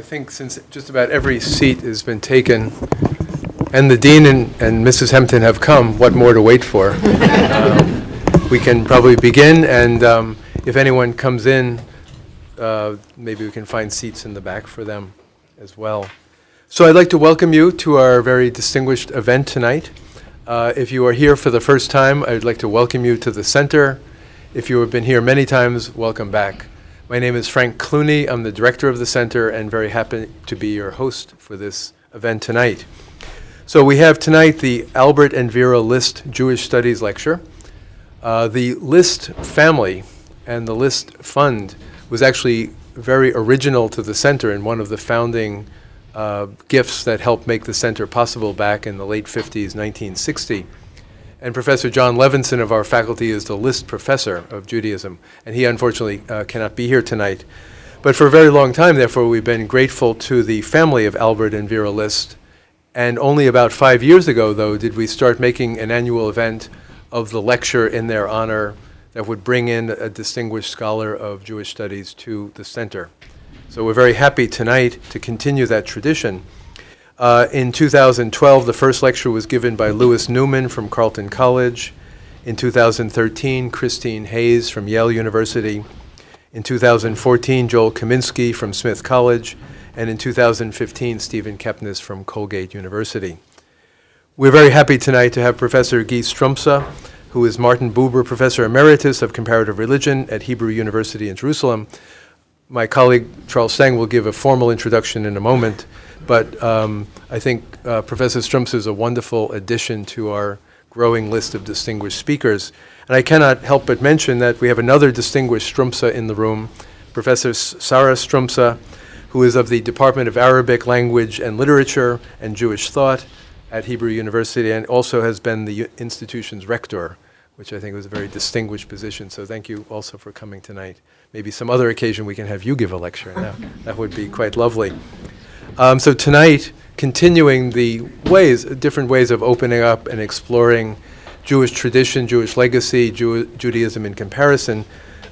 I think since just about every seat has been taken, and the dean and, and Mrs. Hempton have come, what more to wait for? Um, We can probably begin, and um, if anyone comes in, uh, maybe we can find seats in the back for them as well. So I'd like to welcome you to our very distinguished event tonight. Uh, If you are here for the first time, I'd like to welcome you to the center. If you have been here many times, welcome back. My name is Frank Clooney. I'm the director of the center and very happy to be your host for this event tonight. So we have tonight the Albert and Vera List Jewish Studies Lecture. Uh, The List family and the List Fund was actually very original to the center and one of the founding uh, gifts that helped make the center possible back in the late 50s, 1960. And Professor Jon Levenson of our faculty is the List Professor of Judaism, and he unfortunately uh, cannot be here tonight. But for a very long time, therefore, we've been grateful to the family of Albert and Vera List. And only about five years ago, though, did we start making an annual event of the lecture in their honor that would bring in a distinguished scholar of Jewish studies to the center. So we're very happy tonight to continue that tradition. Uh, in 2012, the first lecture was given by Louis Newman from Carleton College. In 2013, Christine Hayes from Yale University. In 2014, Joel Kaminsky from Smith College. And in 2015, Stephen Kepnes from Colgate University. We're very happy tonight to have Professor Guy Stroumsa, who is Martin Buber Professor Emeritus of Comparative Religion at Hebrew University in Jerusalem. My colleague Charles Stang will give a formal introduction in a moment, but um, I think uh, Professor Stroumsa is a wonderful addition to our growing list of distinguished speakers. And I cannot help but mention that we have another distinguished Stroumsa in the room, Professor Sarah Stroumsa, who is of the Department of Arabic Language and Literature and Jewish Thought at Hebrew University and also has been the institution's rector, which I think was a very distinguished position. So thank you also for coming tonight. Maybe some other occasion we can have you give a lecture. and That, would be quite lovely. Um, so tonight, continuing the ways, different ways of opening up and exploring Jewish tradition, Jewish legacy, Jew- Judaism in comparison,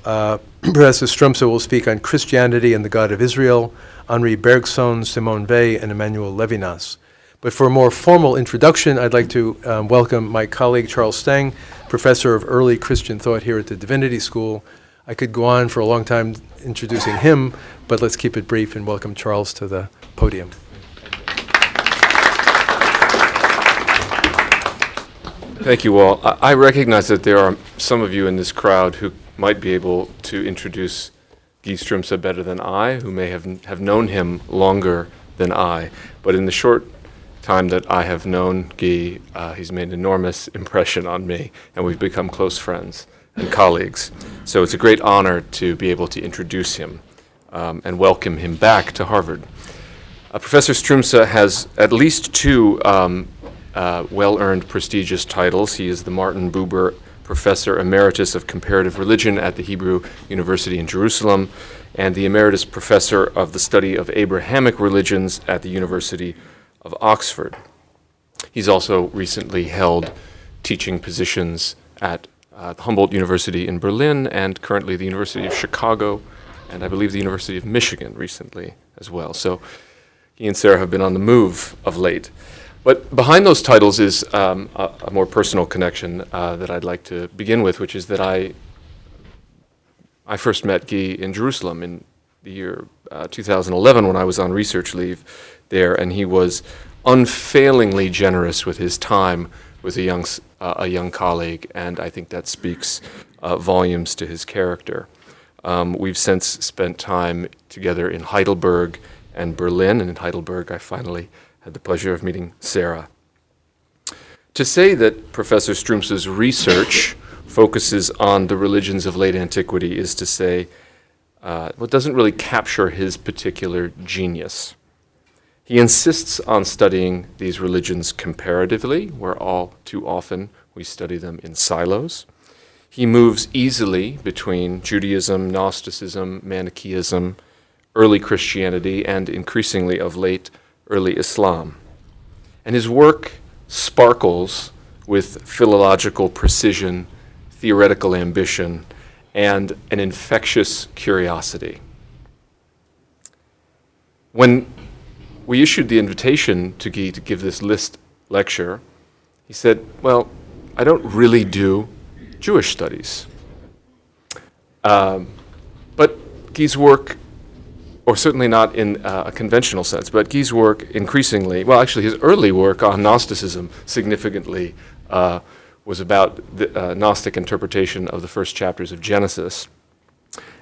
uh, Professor Stroumsa will speak on Christianity and the God of Israel, Henri Bergson, Simone Weil, and Emmanuel Levinas. But for a more formal introduction, I'd like to um, welcome my colleague Charles Stang, professor of early Christian thought here at the Divinity School. I could go on for a long time introducing him, but let's keep it brief and welcome Charles to the podium. Thank you all. I I recognize that there are some of you in this crowd who might be able to introduce Guy Stroumsa better than I, who may have, have known him longer than I. But in the short time that I have known Guy, uh, he's made an enormous impression on me, and we've become close friends and colleagues. So it's a great honor to be able to introduce him um, and welcome him back to Harvard. Uh, Professor Stroumsa has at least two um, uh, well earned prestigious titles. He is the Martin Buber Professor Emeritus of Comparative Religion at the Hebrew University in Jerusalem and the Emeritus Professor of the Study of Abrahamic Religions at the University of Oxford. He's also recently held teaching positions at uh, Humboldt University in Berlin and currently the University of Chicago and I believe the University of Michigan recently as well. So he and Sarah have been on the move of late. But behind those titles is um, a, a more personal connection uh, that I'd like to begin with, which is that I, I first met Guy in Jerusalem in the year uh, 2011 when I was on research leave there, and he was unfailingly generous with his time with a young, uh, a young colleague, and I think that speaks uh, volumes to his character. Um, we've since spent time together in Heidelberg and Berlin, and in Heidelberg, I finally had the pleasure of meeting Sarah. To say that Professor Stroumsa's research focuses on the religions of late antiquity is to say uh, what doesn't really capture his particular genius. He insists on studying these religions comparatively, where all too often we study them in silos. He moves easily between Judaism, Gnosticism, Manichaeism, early Christianity, and increasingly of late, early Islam. And his work sparkles with philological precision, theoretical ambition, and an infectious curiosity. when we issued the invitation to Guy to give this list lecture, he said, Well, I don't really do Jewish studies. Um, but Guy's work, or certainly not in uh, a conventional sense, but Guy's work increasingly, well, actually, his early work on Gnosticism significantly uh, was about the uh, Gnostic interpretation of the first chapters of Genesis.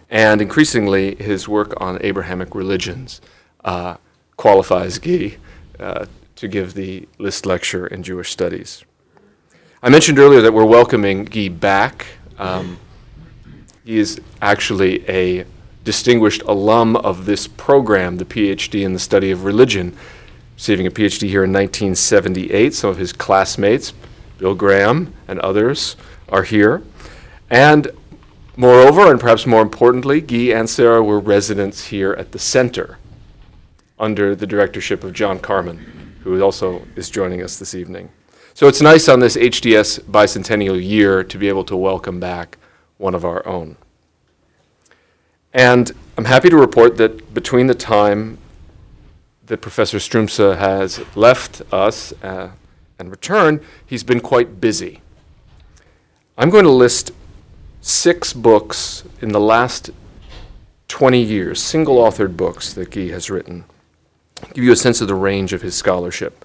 And increasingly, his work on Abrahamic religions uh, qualifies Guy uh, to give the list lecture in Jewish studies. I mentioned earlier that we're welcoming Guy back. Um, he is actually a distinguished alum of this program, the PhD in the study of religion, receiving a PhD here in 1978. Some of his classmates, Bill Graham and others, are here. And moreover, and perhaps more importantly, Guy and Sarah were residents here at the center under the directorship of John Carman, who also is joining us this evening. So it's nice on this HDS bicentennial year to be able to welcome back one of our own. And I'm happy to report that between the time that Professor Stroumsa has left us uh, and returned, he's been quite busy. I'm going to list six books in the last 20 years, single authored books that Guy has written. Give you a sense of the range of his scholarship.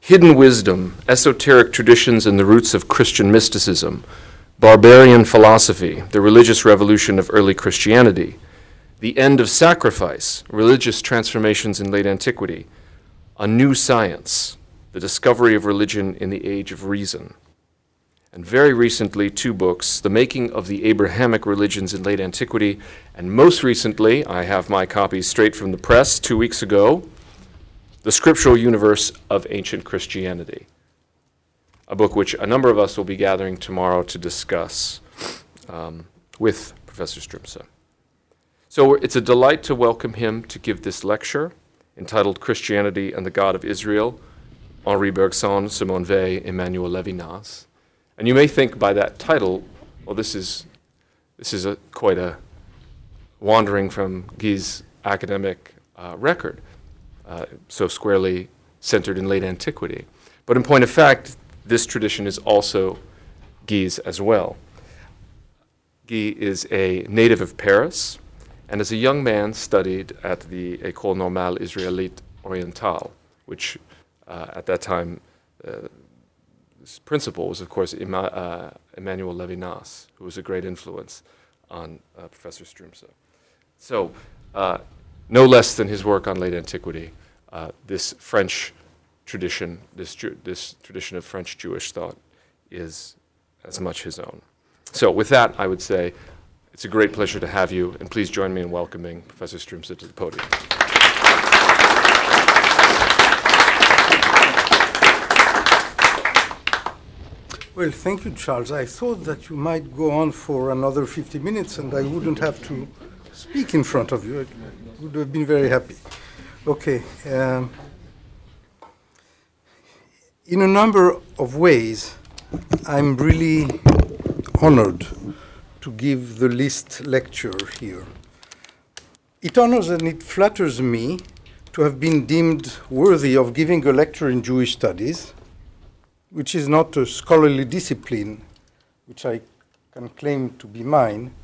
Hidden Wisdom, Esoteric Traditions and the Roots of Christian Mysticism, Barbarian Philosophy, The Religious Revolution of Early Christianity, The End of Sacrifice, Religious Transformations in Late Antiquity, A New Science, The Discovery of Religion in the Age of Reason, and very recently, two books The Making of the Abrahamic Religions in Late Antiquity, and most recently, I have my copies straight from the press two weeks ago the Scriptural Universe of Ancient Christianity, a book which a number of us will be gathering tomorrow to discuss um, with Professor Stroumsa. So it's a delight to welcome him to give this lecture entitled Christianity and the God of Israel, Henri Bergson, Simone Weil, Emmanuel Levinas. And you may think by that title, well, this is, this is a, quite a wandering from Guy's academic uh, record uh, so squarely centered in late antiquity. But in point of fact, this tradition is also Guy's as well. Guy is a native of Paris, and as a young man studied at the École Normale Israélite Orientale, which uh, at that time, uh, principal was, of course, Ima, uh, Emmanuel Levinas, who was a great influence on uh, Professor Stroumsa. So, uh, no less than his work on late antiquity, uh, this French tradition, this, this tradition of French Jewish thought, is as much his own. So, with that, I would say it's a great pleasure to have you, and please join me in welcoming Professor Stroumsa to the podium. Well, thank you, Charles. I thought that you might go on for another 50 minutes and I wouldn't have to speak in front of you. I would have been very happy. Okay. Um, in a number of ways, I'm really honored to give the list lecture here. It honors and it flatters me to have been deemed worthy of giving a lecture in Jewish studies, which is not a scholarly discipline, which I can claim to be mine.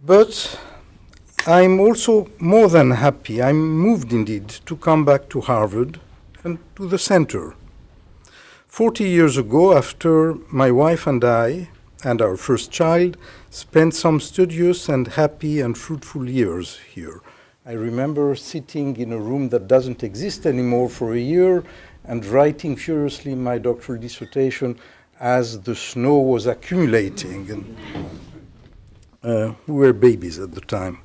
But I'm also more than happy, I'm moved indeed to come back to Harvard and to the center. Forty years ago, after my wife and I and our first child spent some studious and happy and fruitful years here. I remember sitting in a room that doesn't exist anymore for a year and writing furiously my doctoral dissertation as the snow was accumulating. And uh, we were babies at the time.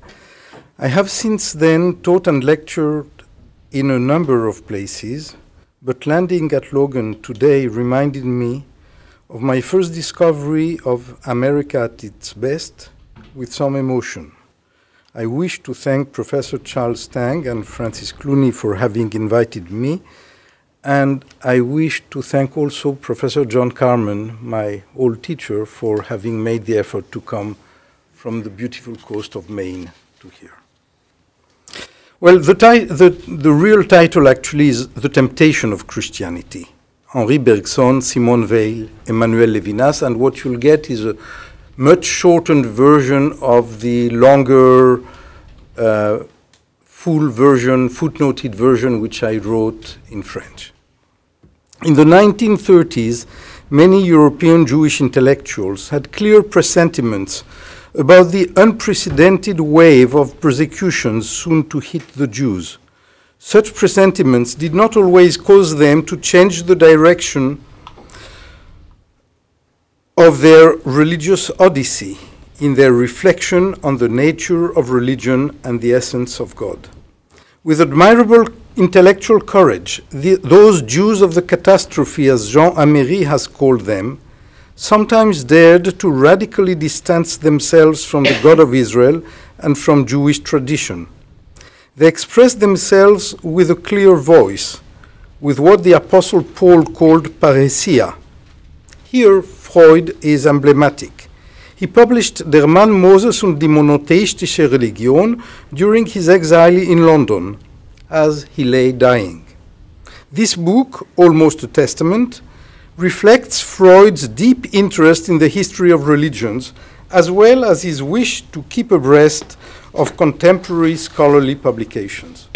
I have since then taught and lectured in a number of places, but landing at Logan today reminded me of my first discovery of America at its best with some emotion. I wish to thank Professor Charles Stang and Francis Clooney for having invited me, and I wish to thank also Professor John Carman, my old teacher, for having made the effort to come from the beautiful coast of Maine to here. Well, the, the, the real title actually is The Temptation of Christianity. Henri Bergson, Simone Weil, Emmanuel Levinas, and what you'll get is a much shortened version of the longer, uh, full version, footnoted version, which I wrote in French. In the 1930s, many European Jewish intellectuals had clear presentiments about the unprecedented wave of persecutions soon to hit the Jews. Such presentiments did not always cause them to change the direction of their religious odyssey in their reflection on the nature of religion and the essence of God. With admirable intellectual courage, the, those Jews of the catastrophe, as Jean Améry has called them, sometimes dared to radically distance themselves from the God of Israel and from Jewish tradition. They expressed themselves with a clear voice, with what the Apostle Paul called parrhesia. Here, Freud is emblematic. He published Der Mann Moses und die monotheistische Religion during his exile in London, as he lay dying. This book, almost a testament, reflects Freud's deep interest in the history of religions, as well as his wish to keep abreast of contemporary scholarly publications.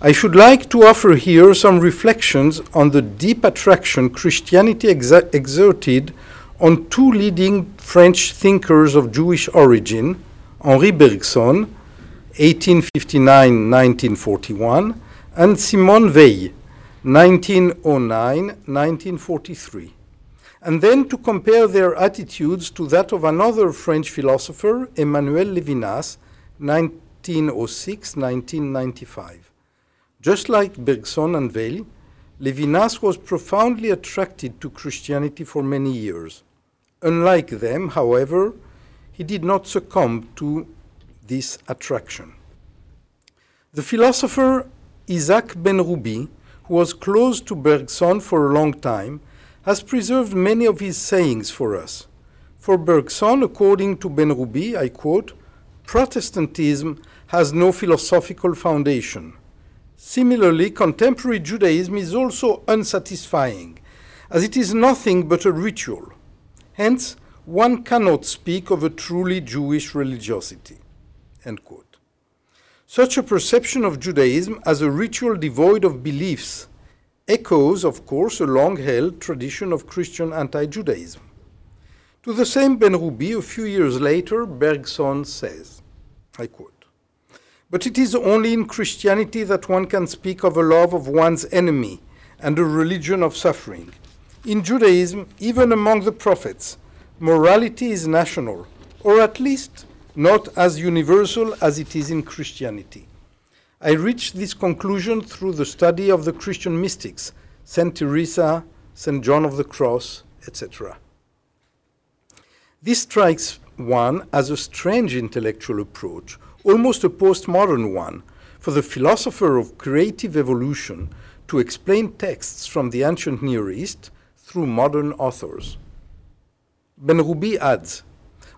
I should like to offer here some reflections on the deep attraction Christianity exa- exerted on two leading French thinkers of Jewish origin, Henri Bergson, 1859-1941, and Simone Weil, 1909-1943, and then to compare their attitudes to that of another French philosopher, Emmanuel Levinas, 1906-1995. Just like Bergson and Weil, Levinas was profoundly attracted to Christianity for many years. Unlike them, however, he did not succumb to this attraction. The philosopher Isaac Benrubi, who was close to Bergson for a long time, has preserved many of his sayings for us. For Bergson, according to Benrubi, I quote, Protestantism has no philosophical foundation. Similarly, contemporary Judaism is also unsatisfying, as it is nothing but a ritual. Hence, one cannot speak of a truly Jewish religiosity. End quote. Such a perception of Judaism as a ritual devoid of beliefs echoes, of course, a long held tradition of Christian anti Judaism. To the same Benrubi, a few years later, Bergson says, I quote, But it is only in Christianity that one can speak of a love of one's enemy and a religion of suffering. In Judaism, even among the prophets, morality is national, or at least not as universal as it is in Christianity. I reached this conclusion through the study of the Christian mystics, St. Teresa, St. John of the Cross, etc. This strikes one as a strange intellectual approach, almost a postmodern one, for the philosopher of creative evolution to explain texts from the ancient Near East through modern authors. Benrubi adds,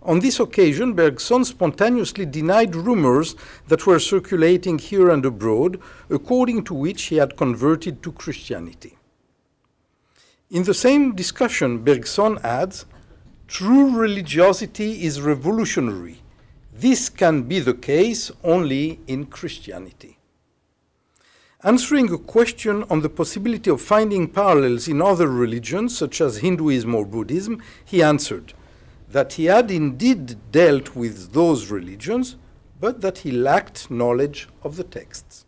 on this occasion, Bergson spontaneously denied rumors that were circulating here and abroad, according to which he had converted to Christianity. In the same discussion, Bergson adds True religiosity is revolutionary. This can be the case only in Christianity. Answering a question on the possibility of finding parallels in other religions, such as Hinduism or Buddhism, he answered that he had indeed dealt with those religions, but that he lacked knowledge of the texts.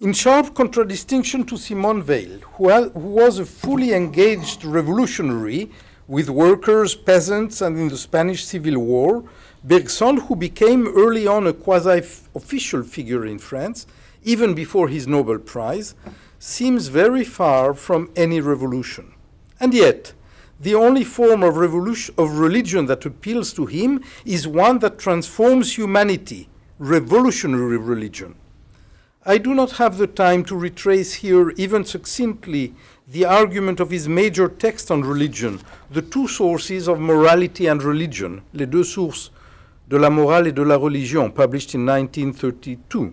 In sharp contradistinction to Simone Weil, who, ha- who was a fully engaged revolutionary with workers, peasants, and in the Spanish Civil War, Bergson, who became early on a quasi official figure in France, even before his Nobel Prize, seems very far from any revolution. And yet, the only form of, revolution, of religion that appeals to him is one that transforms humanity, revolutionary religion. I do not have the time to retrace here, even succinctly, the argument of his major text on religion, the two sources of morality and religion, les deux sources de la morale et de la religion, published in 1932.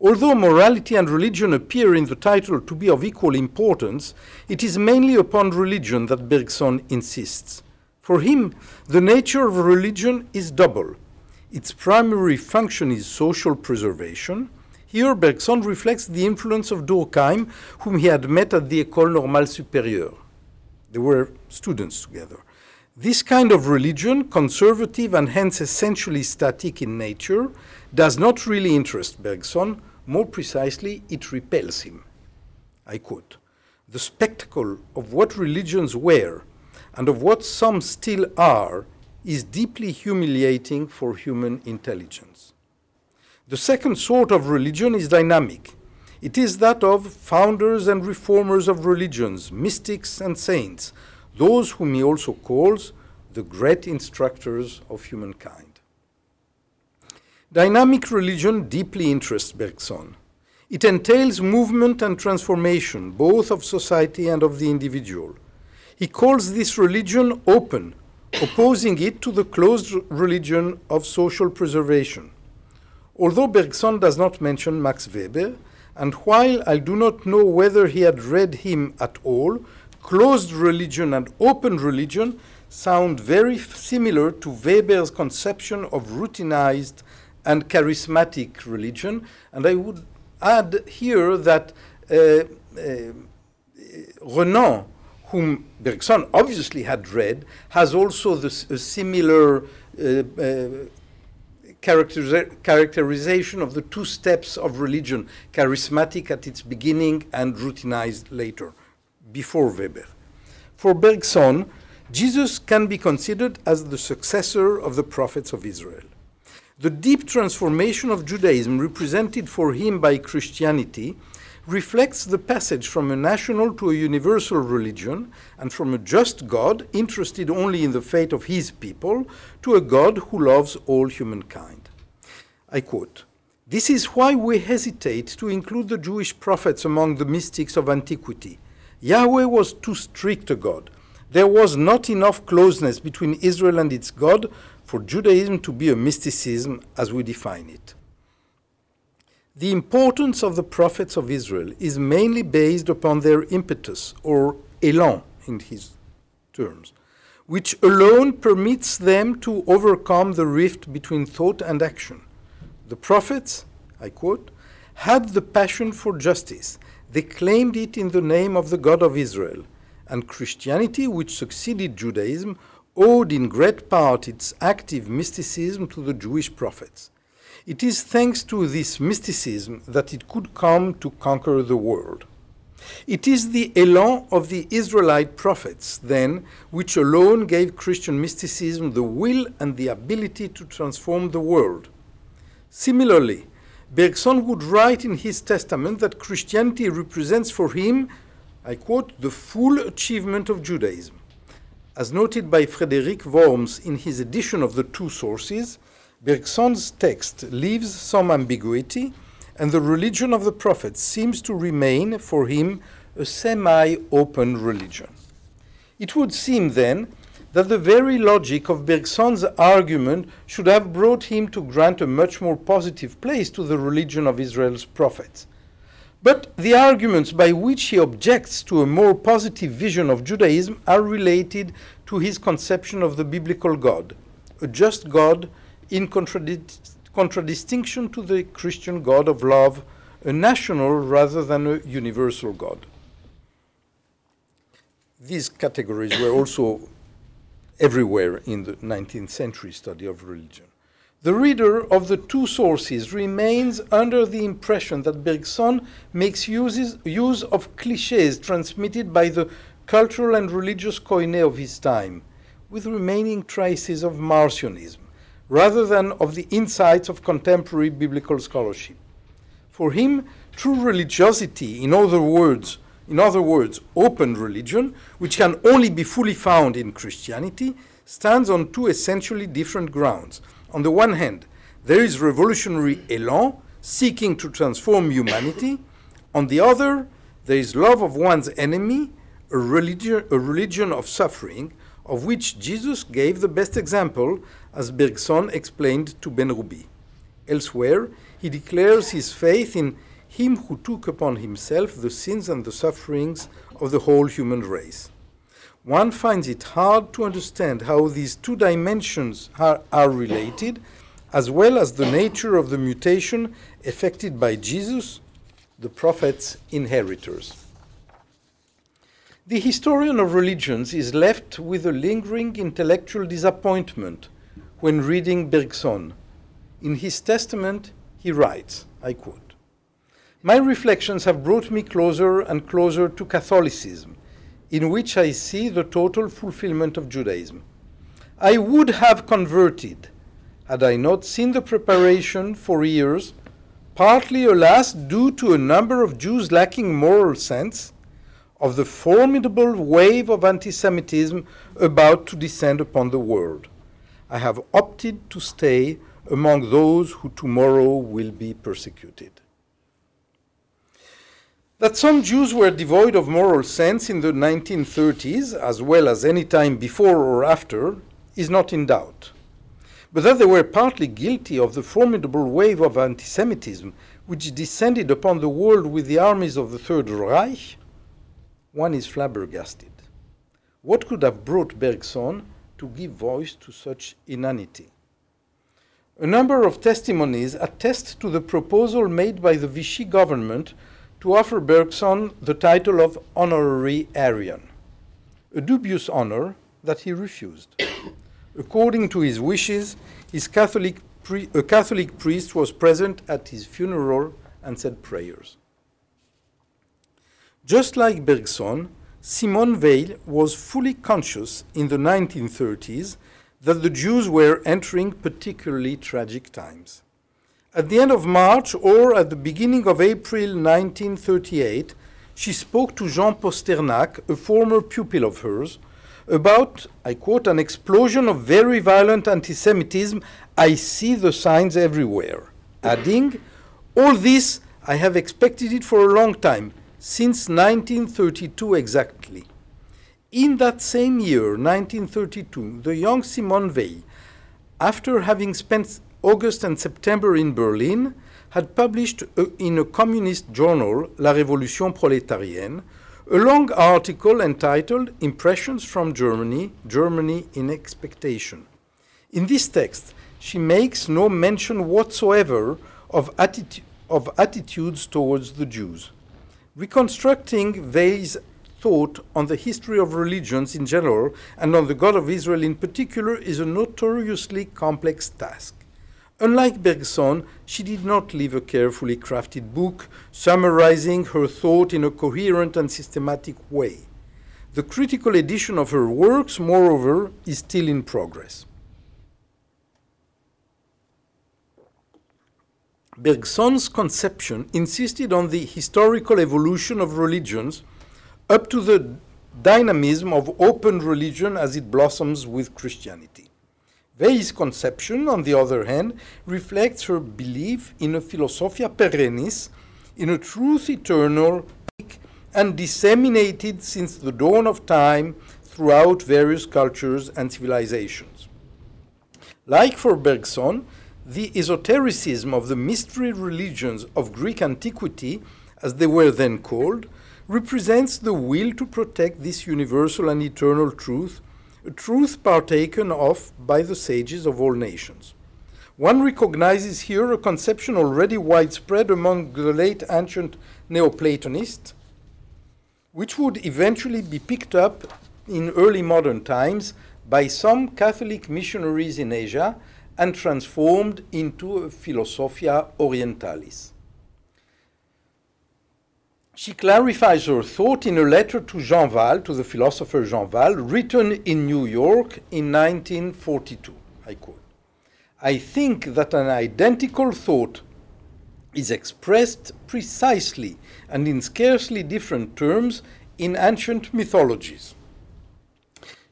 Although morality and religion appear in the title to be of equal importance, it is mainly upon religion that Bergson insists. For him, the nature of religion is double. Its primary function is social preservation. Here, Bergson reflects the influence of Durkheim, whom he had met at the École Normale Supérieure. They were students together. This kind of religion, conservative and hence essentially static in nature, does not really interest Bergson. More precisely, it repels him. I quote The spectacle of what religions were and of what some still are is deeply humiliating for human intelligence. The second sort of religion is dynamic. It is that of founders and reformers of religions, mystics and saints, those whom he also calls the great instructors of humankind. Dynamic religion deeply interests Bergson. It entails movement and transformation, both of society and of the individual. He calls this religion open, opposing it to the closed religion of social preservation. Although Bergson does not mention Max Weber, and while I do not know whether he had read him at all, closed religion and open religion sound very similar to Weber's conception of routinized and charismatic religion. And I would add here that uh, uh, Renan, whom Bergson obviously had read, has also this, a similar uh, uh, characteriza- characterization of the two steps of religion charismatic at its beginning and routinized later, before Weber. For Bergson, Jesus can be considered as the successor of the prophets of Israel. The deep transformation of Judaism represented for him by Christianity reflects the passage from a national to a universal religion and from a just God interested only in the fate of his people to a God who loves all humankind. I quote This is why we hesitate to include the Jewish prophets among the mystics of antiquity. Yahweh was too strict a God. There was not enough closeness between Israel and its God for Judaism to be a mysticism as we define it. The importance of the prophets of Israel is mainly based upon their impetus, or elan in his terms, which alone permits them to overcome the rift between thought and action. The prophets, I quote, had the passion for justice. They claimed it in the name of the God of Israel. And Christianity, which succeeded Judaism, owed in great part its active mysticism to the Jewish prophets. It is thanks to this mysticism that it could come to conquer the world. It is the elan of the Israelite prophets, then, which alone gave Christian mysticism the will and the ability to transform the world. Similarly, Bergson would write in his testament that Christianity represents for him, I quote, the full achievement of Judaism. As noted by Frederick Worms in his edition of the two sources, Bergson's text leaves some ambiguity, and the religion of the prophets seems to remain for him a semi open religion. It would seem then that the very logic of Bergson's argument should have brought him to grant a much more positive place to the religion of Israel's prophets. But the arguments by which he objects to a more positive vision of Judaism are related to his conception of the biblical God, a just God in contradi- contradistinction to the Christian God of love, a national rather than a universal God. These categories were also everywhere in the 19th century study of religion. The reader of the two sources remains under the impression that Bergson makes uses, use of cliches transmitted by the cultural and religious koine of his time, with remaining traces of Marcionism, rather than of the insights of contemporary biblical scholarship. For him, true religiosity, in other words, in other words, open religion, which can only be fully found in Christianity, stands on two essentially different grounds. On the one hand, there is revolutionary elan seeking to transform humanity. On the other, there is love of one's enemy, a religion, a religion of suffering, of which Jesus gave the best example, as Bergson explained to Benrubi. Elsewhere, he declares his faith in him who took upon himself the sins and the sufferings of the whole human race. One finds it hard to understand how these two dimensions are, are related, as well as the nature of the mutation effected by Jesus, the prophet's inheritors. The historian of religions is left with a lingering intellectual disappointment when reading Bergson. In his testament, he writes, I quote, My reflections have brought me closer and closer to Catholicism, in which I see the total fulfillment of Judaism. I would have converted had I not seen the preparation for years, partly, alas, due to a number of Jews lacking moral sense, of the formidable wave of anti Semitism about to descend upon the world. I have opted to stay among those who tomorrow will be persecuted. That some Jews were devoid of moral sense in the 1930s, as well as any time before or after, is not in doubt. But that they were partly guilty of the formidable wave of anti Semitism which descended upon the world with the armies of the Third Reich, one is flabbergasted. What could have brought Bergson to give voice to such inanity? A number of testimonies attest to the proposal made by the Vichy government to offer Bergson the title of honorary Aryan, a dubious honor that he refused. According to his wishes, his Catholic a Catholic priest was present at his funeral and said prayers. Just like Bergson, Simone Weil was fully conscious in the 1930s that the Jews were entering particularly tragic times. At the end of March or at the beginning of April 1938, she spoke to Jean Posternak, a former pupil of hers, about, I quote, an explosion of very violent anti Semitism. I see the signs everywhere. Adding, all this, I have expected it for a long time, since 1932 exactly. In that same year, 1932, the young Simone Weil, after having spent August and September in Berlin, had published a, in a communist journal, La Révolution Prolétarienne, a long article entitled Impressions from Germany, Germany in Expectation. In this text, she makes no mention whatsoever of, of attitudes towards the Jews. Reconstructing Weil's thought on the history of religions in general and on the God of Israel in particular is a notoriously complex task. Unlike Bergson, she did not leave a carefully crafted book summarizing her thought in a coherent and systematic way. The critical edition of her works, moreover, is still in progress. Bergson's conception insisted on the historical evolution of religions up to the dynamism of open religion as it blossoms with Christianity. Weil's conception, on the other hand, reflects her belief in a philosophia perennis, in a truth eternal and disseminated since the dawn of time throughout various cultures and civilizations. Like for Bergson, the esotericism of the mystery religions of Greek antiquity, as they were then called, represents the will to protect this universal and eternal truth, a truth partaken of by the sages of all nations. One recognizes here a conception already widespread among the late ancient Neoplatonists, which would eventually be picked up in early modern times by some Catholic missionaries in Asia and transformed into a Philosophia Orientalis. She clarifies her thought in a letter to Jean Wahl, to the philosopher Jean Wahl, written in New York in 1942. I quote I think that an identical thought is expressed precisely and in scarcely different terms in ancient mythologies.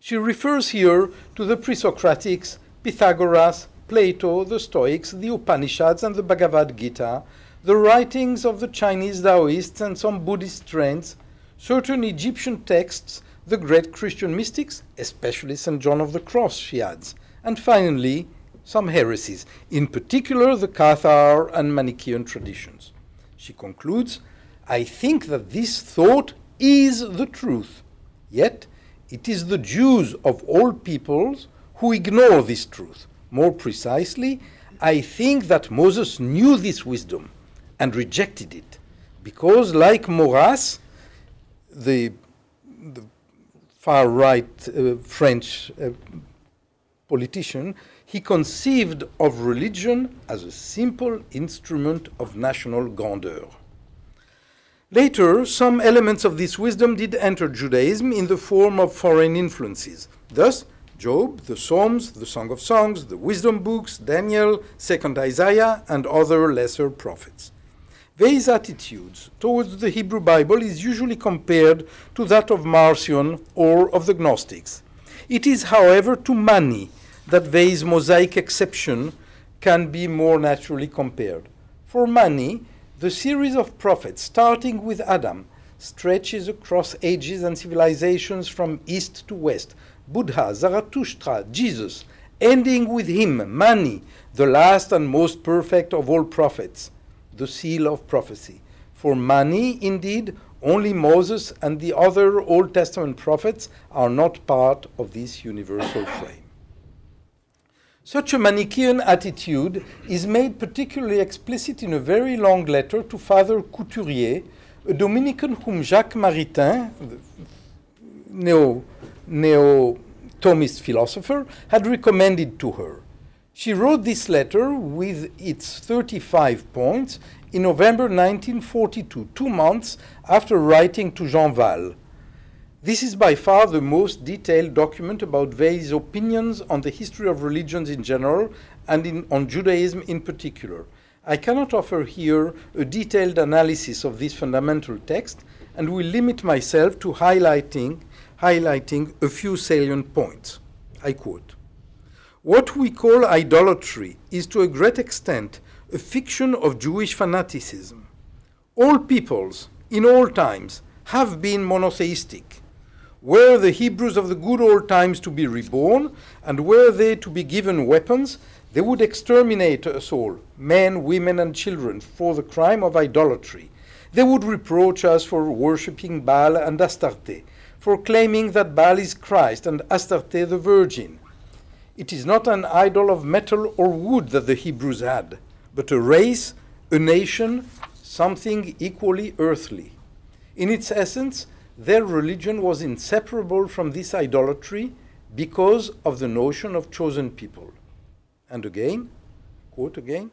She refers here to the pre Socratics, Pythagoras, Plato, the Stoics, the Upanishads, and the Bhagavad Gita, the writings of the Chinese Taoists and some Buddhist trends, certain Egyptian texts, the great Christian mystics, especially St. John of the Cross, she adds, and finally, some heresies, in particular the Cathar and Manichaean traditions. She concludes, I think that this thought is the truth, yet it is the Jews of all peoples who ignore this truth. More precisely, I think that Moses knew this wisdom and rejected it, because, like Maurras, the, the far right uh, French uh, politician, he conceived of religion as a simple instrument of national grandeur. Later, some elements of this wisdom did enter Judaism in the form of foreign influences. Thus, Job, the Psalms, the Song of Songs, the wisdom books, Daniel, 2nd Isaiah, and other lesser prophets. Weil's attitudes towards the Hebrew Bible is usually compared to that of Marcion or of the Gnostics. It is, however, to Mani that Weil's Mosaic exception can be more naturally compared. For Mani, the series of prophets, starting with Adam, stretches across ages and civilizations from east to west. Buddha, Zarathustra, Jesus, ending with him, Mani, the last and most perfect of all prophets the seal of prophecy. For Mani, indeed, only Moses and the other Old Testament prophets are not part of this universal frame. Such a Manichaean attitude is made particularly explicit in a very long letter to Father Couturier, a Dominican whom Jacques Maritain, the neo, neo Thomist philosopher, had recommended to her. She wrote this letter with its 35 points in November 1942, two months after writing to Jean Wahl. This is by far the most detailed document about Weil's opinions on the history of religions in general and in, on Judaism in particular. I cannot offer here a detailed analysis of this fundamental text and will limit myself to highlighting, highlighting a few salient points. I quote what we call idolatry is to a great extent a fiction of Jewish fanaticism. All peoples, in all times, have been monotheistic. Were the Hebrews of the good old times to be reborn, and were they to be given weapons, they would exterminate us all, men, women, and children, for the crime of idolatry. They would reproach us for worshipping Baal and Astarte, for claiming that Baal is Christ and Astarte the Virgin it is not an idol of metal or wood that the Hebrews had, but a race, a nation, something equally earthly. In its essence, their religion was inseparable from this idolatry because of the notion of chosen people. And again, quote again,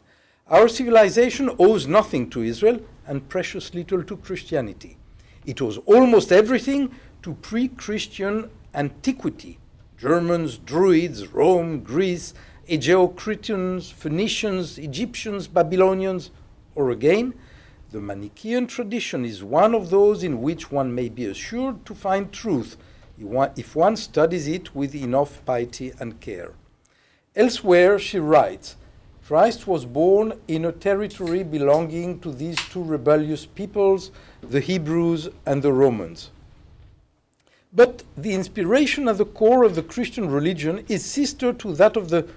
our civilization owes nothing to Israel and precious little to Christianity. It owes almost everything to pre Christian antiquity Germans, Druids, Rome, Greece, Aegeocretians, Phoenicians, Egyptians, Babylonians, or again, the Manichaean tradition is one of those in which one may be assured to find truth if one studies it with enough piety and care. Elsewhere, she writes Christ was born in a territory belonging to these two rebellious peoples, the Hebrews and the Romans. But the inspiration at the core of the Christian religion is sister to that of the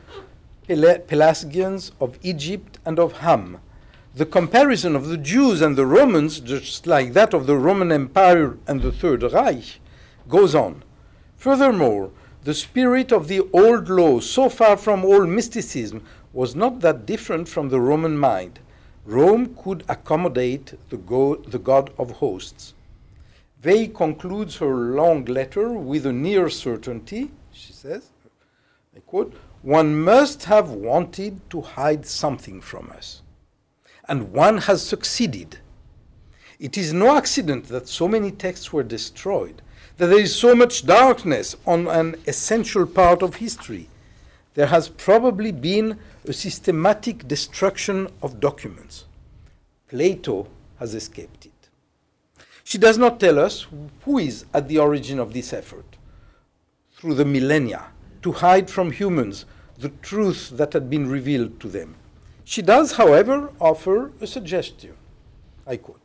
Pelasgians of Egypt and of Ham. The comparison of the Jews and the Romans, just like that of the Roman Empire and the Third Reich, goes on. Furthermore, the spirit of the old law, so far from all mysticism, was not that different from the Roman mind. Rome could accommodate the, go- the God of hosts. Weil concludes her long letter with a near certainty, she says, I quote, one must have wanted to hide something from us. And one has succeeded. It is no accident that so many texts were destroyed, that there is so much darkness on an essential part of history. There has probably been a systematic destruction of documents. Plato has escaped it. She does not tell us who is at the origin of this effort through the millennia to hide from humans the truth that had been revealed to them. She does, however, offer a suggestion. I quote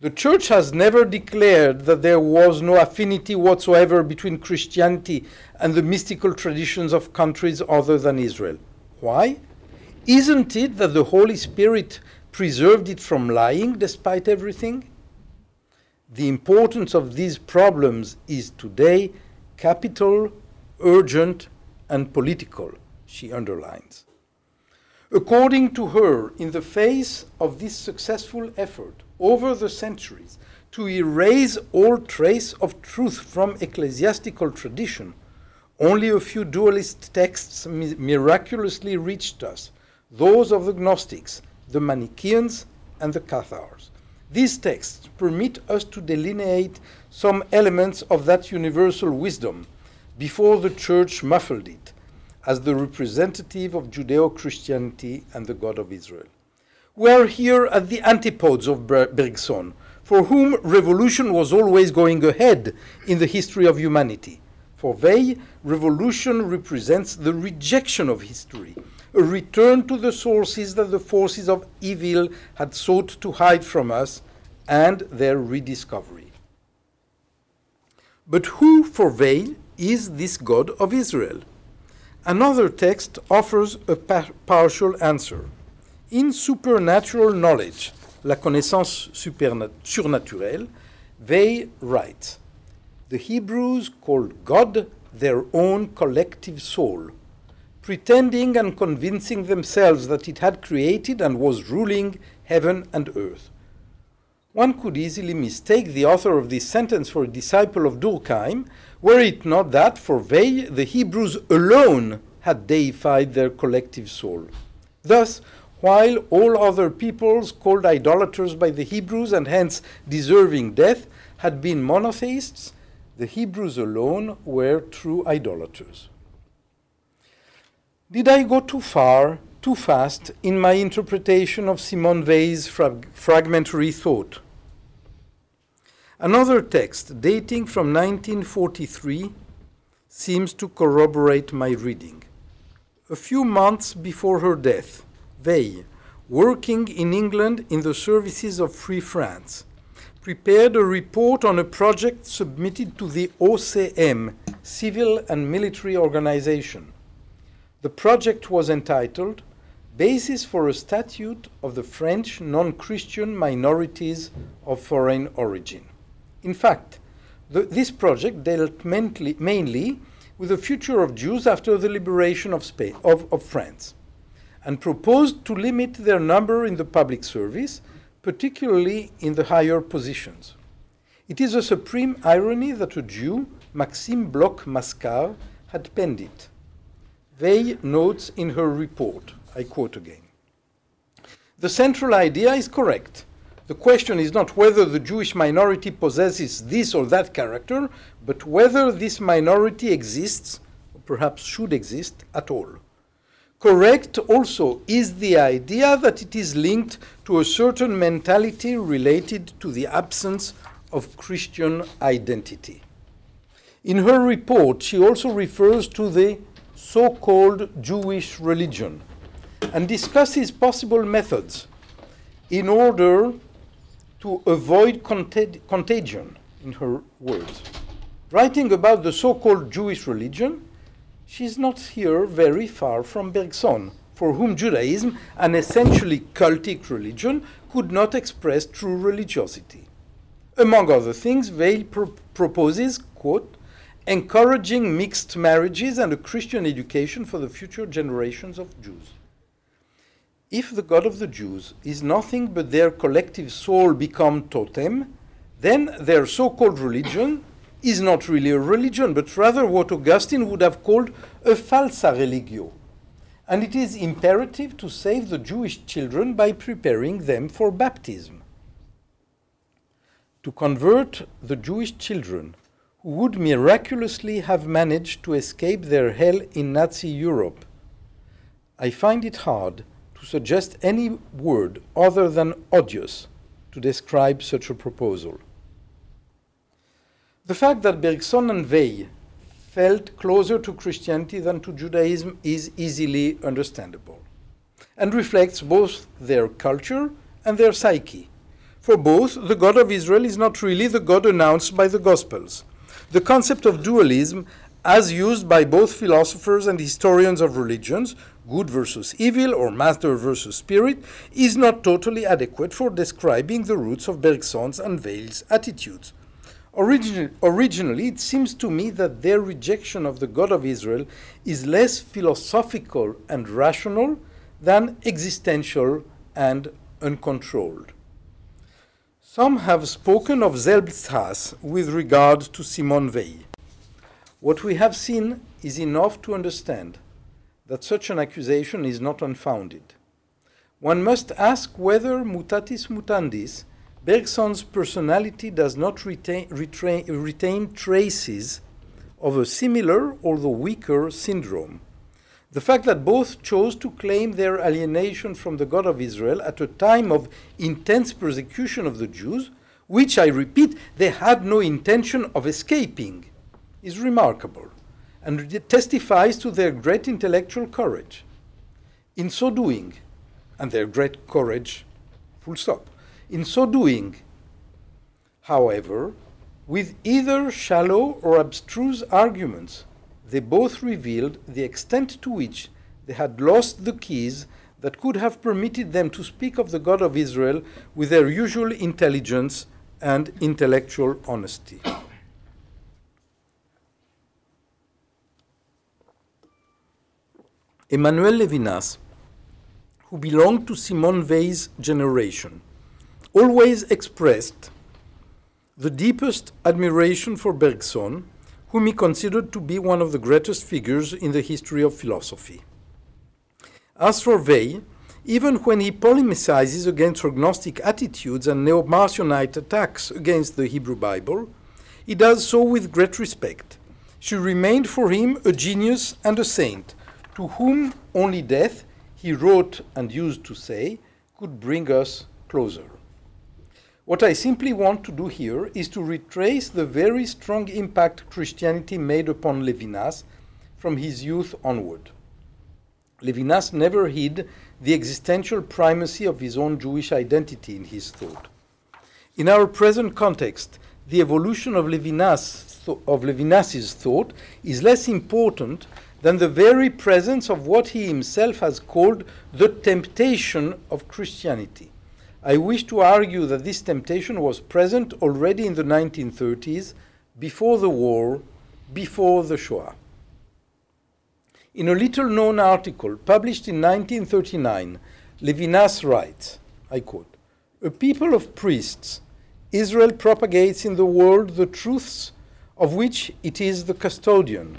The Church has never declared that there was no affinity whatsoever between Christianity and the mystical traditions of countries other than Israel. Why? Isn't it that the Holy Spirit preserved it from lying despite everything? The importance of these problems is today capital, urgent, and political, she underlines. According to her, in the face of this successful effort over the centuries to erase all trace of truth from ecclesiastical tradition, only a few dualist texts mi- miraculously reached us those of the Gnostics, the Manichaeans, and the Cathars. These texts permit us to delineate some elements of that universal wisdom before the Church muffled it as the representative of Judeo Christianity and the God of Israel. We are here at the antipodes of Ber- Bergson, for whom revolution was always going ahead in the history of humanity. For Weil, revolution represents the rejection of history, a return to the sources that the forces of evil had sought to hide from us, and their rediscovery. But who, for Weil, is this God of Israel? Another text offers a par- partial answer. In supernatural knowledge, la connaissance surnaturelle, they write The Hebrews called God their own collective soul, pretending and convincing themselves that it had created and was ruling heaven and earth. One could easily mistake the author of this sentence for a disciple of Durkheim, were it not that for Weil, the Hebrews alone, had deified their collective soul. Thus, while all other peoples called idolaters by the Hebrews and hence deserving death had been monotheists, the Hebrews alone were true idolaters. Did I go too far, too fast, in my interpretation of Simone Weil's frag- fragmentary thought? Another text, dating from 1943, seems to corroborate my reading. A few months before her death, Weil, working in England in the services of Free France, prepared a report on a project submitted to the OCM, Civil and Military Organization. The project was entitled Basis for a Statute of the French Non Christian Minorities of Foreign Origin. In fact, the, this project dealt mainly, mainly, with the future of Jews after the liberation of, Spain, of, of France and proposed to limit their number in the public service, particularly in the higher positions. It is a supreme irony that a Jew, Maxime Blocq-Mascart, had penned it. Weil notes in her report, I quote again The central idea is correct. The question is not whether the Jewish minority possesses this or that character, but whether this minority exists, or perhaps should exist, at all. Correct also is the idea that it is linked to a certain mentality related to the absence of Christian identity. In her report, she also refers to the so called Jewish religion and discusses possible methods in order to avoid contag- contagion, in her words. Writing about the so called Jewish religion, she's not here very far from Bergson, for whom Judaism, an essentially cultic religion, could not express true religiosity. Among other things, pro- proposes, quote, encouraging mixed marriages and a Christian education for the future generations of Jews. If the God of the Jews is nothing but their collective soul become totem, then their so called religion is not really a religion, but rather what Augustine would have called a falsa religio. And it is imperative to save the Jewish children by preparing them for baptism. To convert the Jewish children would miraculously have managed to escape their hell in Nazi Europe, I find it hard to suggest any word other than odious to describe such a proposal. The fact that Bergson and Weil felt closer to Christianity than to Judaism is easily understandable and reflects both their culture and their psyche. For both, the God of Israel is not really the God announced by the Gospels. The concept of dualism, as used by both philosophers and historians of religions, good versus evil or matter versus spirit, is not totally adequate for describing the roots of Bergson's and Weil's attitudes. Origin- originally, it seems to me that their rejection of the God of Israel is less philosophical and rational than existential and uncontrolled. Some have spoken of Selbsthass with regard to Simone Weil. What we have seen is enough to understand that such an accusation is not unfounded. One must ask whether, mutatis mutandis, Bergson's personality does not retain, retain, retain traces of a similar, although weaker, syndrome. The fact that both chose to claim their alienation from the God of Israel at a time of intense persecution of the Jews, which, I repeat, they had no intention of escaping, is remarkable and testifies to their great intellectual courage. In so doing, and their great courage, full stop, in so doing, however, with either shallow or abstruse arguments, they both revealed the extent to which they had lost the keys that could have permitted them to speak of the God of Israel with their usual intelligence and intellectual honesty. Emmanuel Levinas, who belonged to Simone Weil's generation, always expressed the deepest admiration for Bergson, whom he considered to be one of the greatest figures in the history of philosophy. As for Weil, even when he polemicizes against her Gnostic attitudes and neo Marcionite attacks against the Hebrew Bible, he does so with great respect. She remained for him a genius and a saint, to whom only death, he wrote and used to say, could bring us closer. What I simply want to do here is to retrace the very strong impact Christianity made upon Levinas from his youth onward. Levinas never hid the existential primacy of his own Jewish identity in his thought. In our present context, the evolution of, Levinas, of Levinas's thought is less important than the very presence of what he himself has called the temptation of Christianity. I wish to argue that this temptation was present already in the 1930s, before the war, before the Shoah. In a little known article published in 1939, Levinas writes, I quote, A people of priests, Israel propagates in the world the truths of which it is the custodian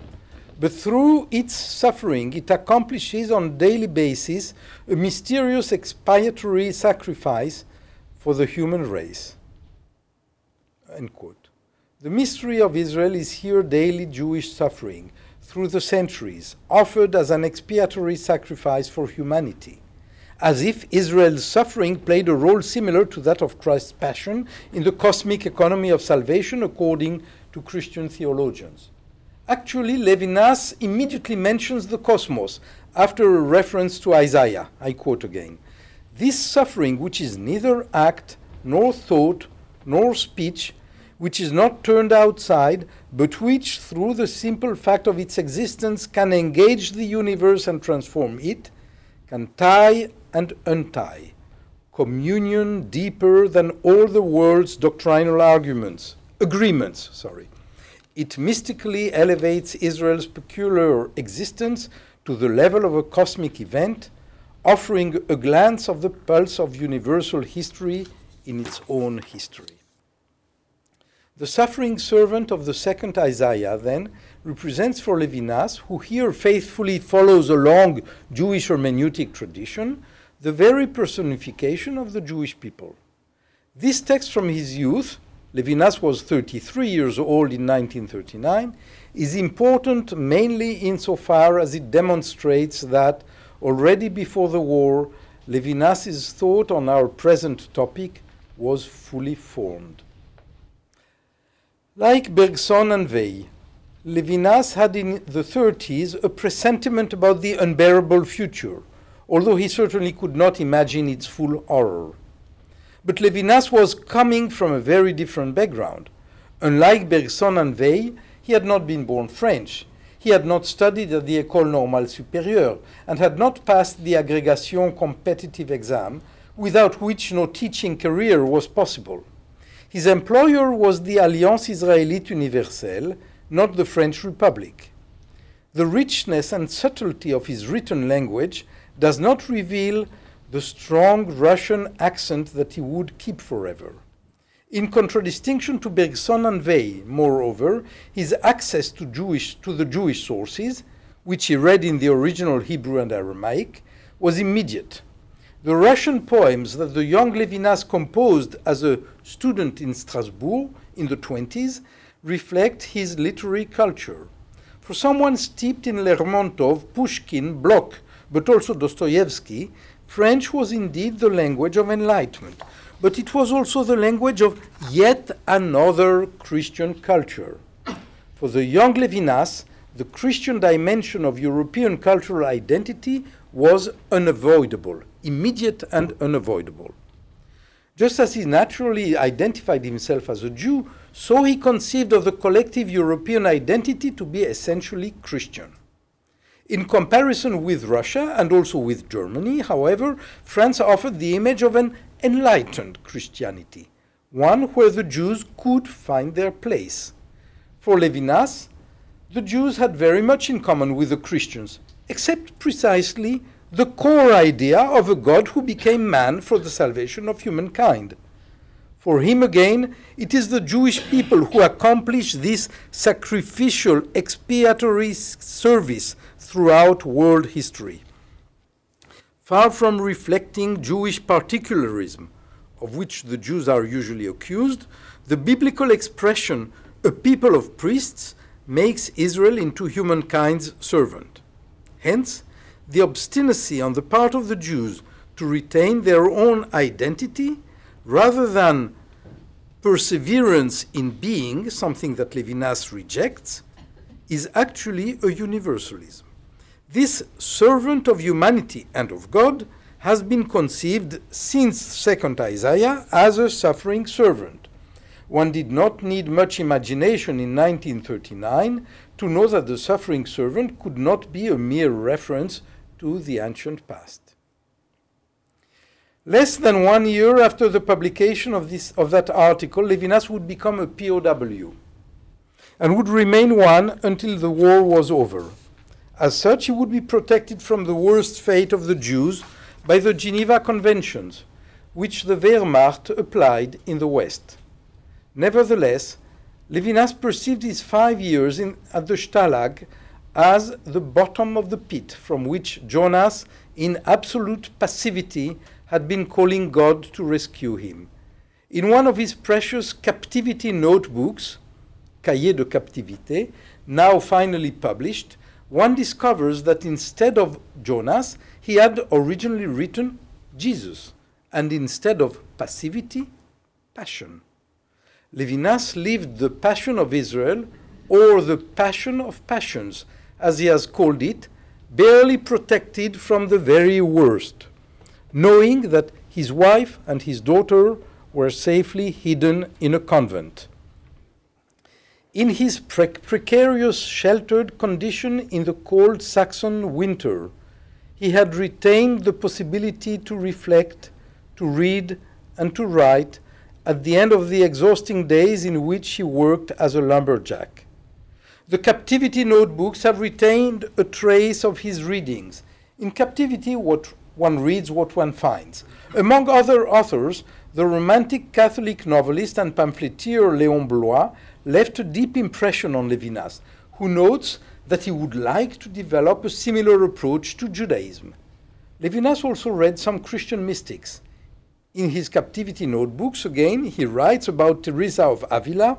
but through its suffering, it accomplishes on a daily basis a mysterious expiatory sacrifice for the human race. End quote. The mystery of Israel is here daily Jewish suffering through the centuries, offered as an expiatory sacrifice for humanity, as if Israel's suffering played a role similar to that of Christ's passion in the cosmic economy of salvation according to Christian theologians. Actually, Levinas immediately mentions the cosmos after a reference to Isaiah. I quote again This suffering, which is neither act, nor thought, nor speech, which is not turned outside, but which, through the simple fact of its existence, can engage the universe and transform it, can tie and untie. Communion deeper than all the world's doctrinal arguments, agreements, sorry it mystically elevates Israel's peculiar existence to the level of a cosmic event, offering a glance of the pulse of universal history in its own history. The suffering servant of the second Isaiah, then, represents for Levinas, who here faithfully follows a long Jewish hermeneutic tradition, the very personification of the Jewish people. This text from his youth Levinas was 33 years old in 1939, is important mainly insofar as it demonstrates that already before the war, Levinas's thought on our present topic was fully formed. Like Bergson and Weil, Levinas had in the 30s a presentiment about the unbearable future, although he certainly could not imagine its full horror. But Levinas was coming from a very different background. Unlike Bergson and Weil, he had not been born French. He had not studied at the École Normale Supérieure and had not passed the agrégation competitive exam, without which no teaching career was possible. His employer was the Alliance Israélite Universelle, not the French Republic. The richness and subtlety of his written language does not reveal the strong Russian accent that he would keep forever. In contradistinction to Bergson and Weil, moreover, his access to, Jewish, to the Jewish sources, which he read in the original Hebrew and Aramaic, was immediate. The Russian poems that the young Levinas composed as a student in Strasbourg in the 20s reflect his literary culture. For someone steeped in Lermontov, Pushkin, Blok, but also Dostoevsky, French was indeed the language of enlightenment, but it was also the language of yet another Christian culture. For the young Levinas, the Christian dimension of European cultural identity was unavoidable, immediate and unavoidable. Just as he naturally identified himself as a Jew, so he conceived of the collective European identity to be essentially Christian. In comparison with Russia and also with Germany, however, France offered the image of an enlightened Christianity, one where the Jews could find their place. For Levinas, the Jews had very much in common with the Christians, except precisely the core idea of a God who became man for the salvation of humankind. For him again, it is the Jewish people who accomplish this sacrificial expiatory service throughout world history. Far from reflecting Jewish particularism, of which the Jews are usually accused, the biblical expression, a people of priests, makes Israel into humankind's servant. Hence, the obstinacy on the part of the Jews to retain their own identity rather than perseverance in being, something that Levinas rejects, is actually a universalism. This servant of humanity and of God has been conceived since 2nd Isaiah as a suffering servant. One did not need much imagination in 1939 to know that the suffering servant could not be a mere reference to the ancient past. Less than one year after the publication of, this, of that article, Levinas would become a POW and would remain one until the war was over. As such, he would be protected from the worst fate of the Jews by the Geneva Conventions, which the Wehrmacht applied in the West. Nevertheless, Levinas perceived his five years in, at the Stalag as the bottom of the pit from which Jonas, in absolute passivity, had been calling God to rescue him. In one of his precious captivity notebooks, Cahiers de Captivité, now finally published, one discovers that instead of Jonas, he had originally written Jesus, and instead of passivity, passion. Levinas lived the passion of Israel, or the passion of passions, as he has called it, barely protected from the very worst, knowing that his wife and his daughter were safely hidden in a convent. In his pre precarious sheltered condition in the cold Saxon winter, he had retained the possibility to reflect, to read, and to write at the end of the exhausting days in which he worked as a lumberjack. The captivity notebooks have retained a trace of his readings. In captivity, what one reads what one finds. Among other authors, the romantic Catholic novelist and pamphleteer Léon Bloy left a deep impression on Levinas, who notes that he would like to develop a similar approach to Judaism. Levinas also read some Christian mystics. In his captivity notebooks, again, he writes about Teresa of Avila,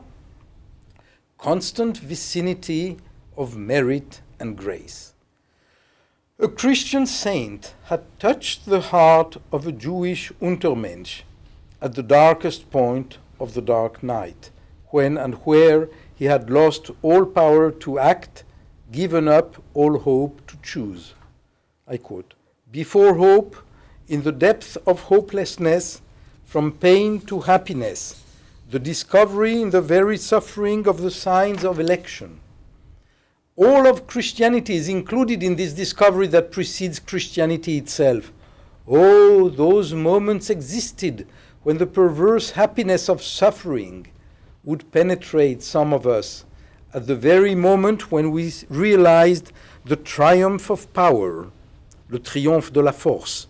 constant vicinity of merit and grace. A Christian saint had touched the heart of a Jewish Untermensch at the darkest point of the dark night when and where he had lost all power to act, given up all hope to choose. I quote Before hope, in the depth of hopelessness, from pain to happiness, the discovery in the very suffering of the signs of election. All of Christianity is included in this discovery that precedes Christianity itself. Oh, those moments existed when the perverse happiness of suffering would penetrate some of us at the very moment when we realized the triumph of power, le triomphe de la force,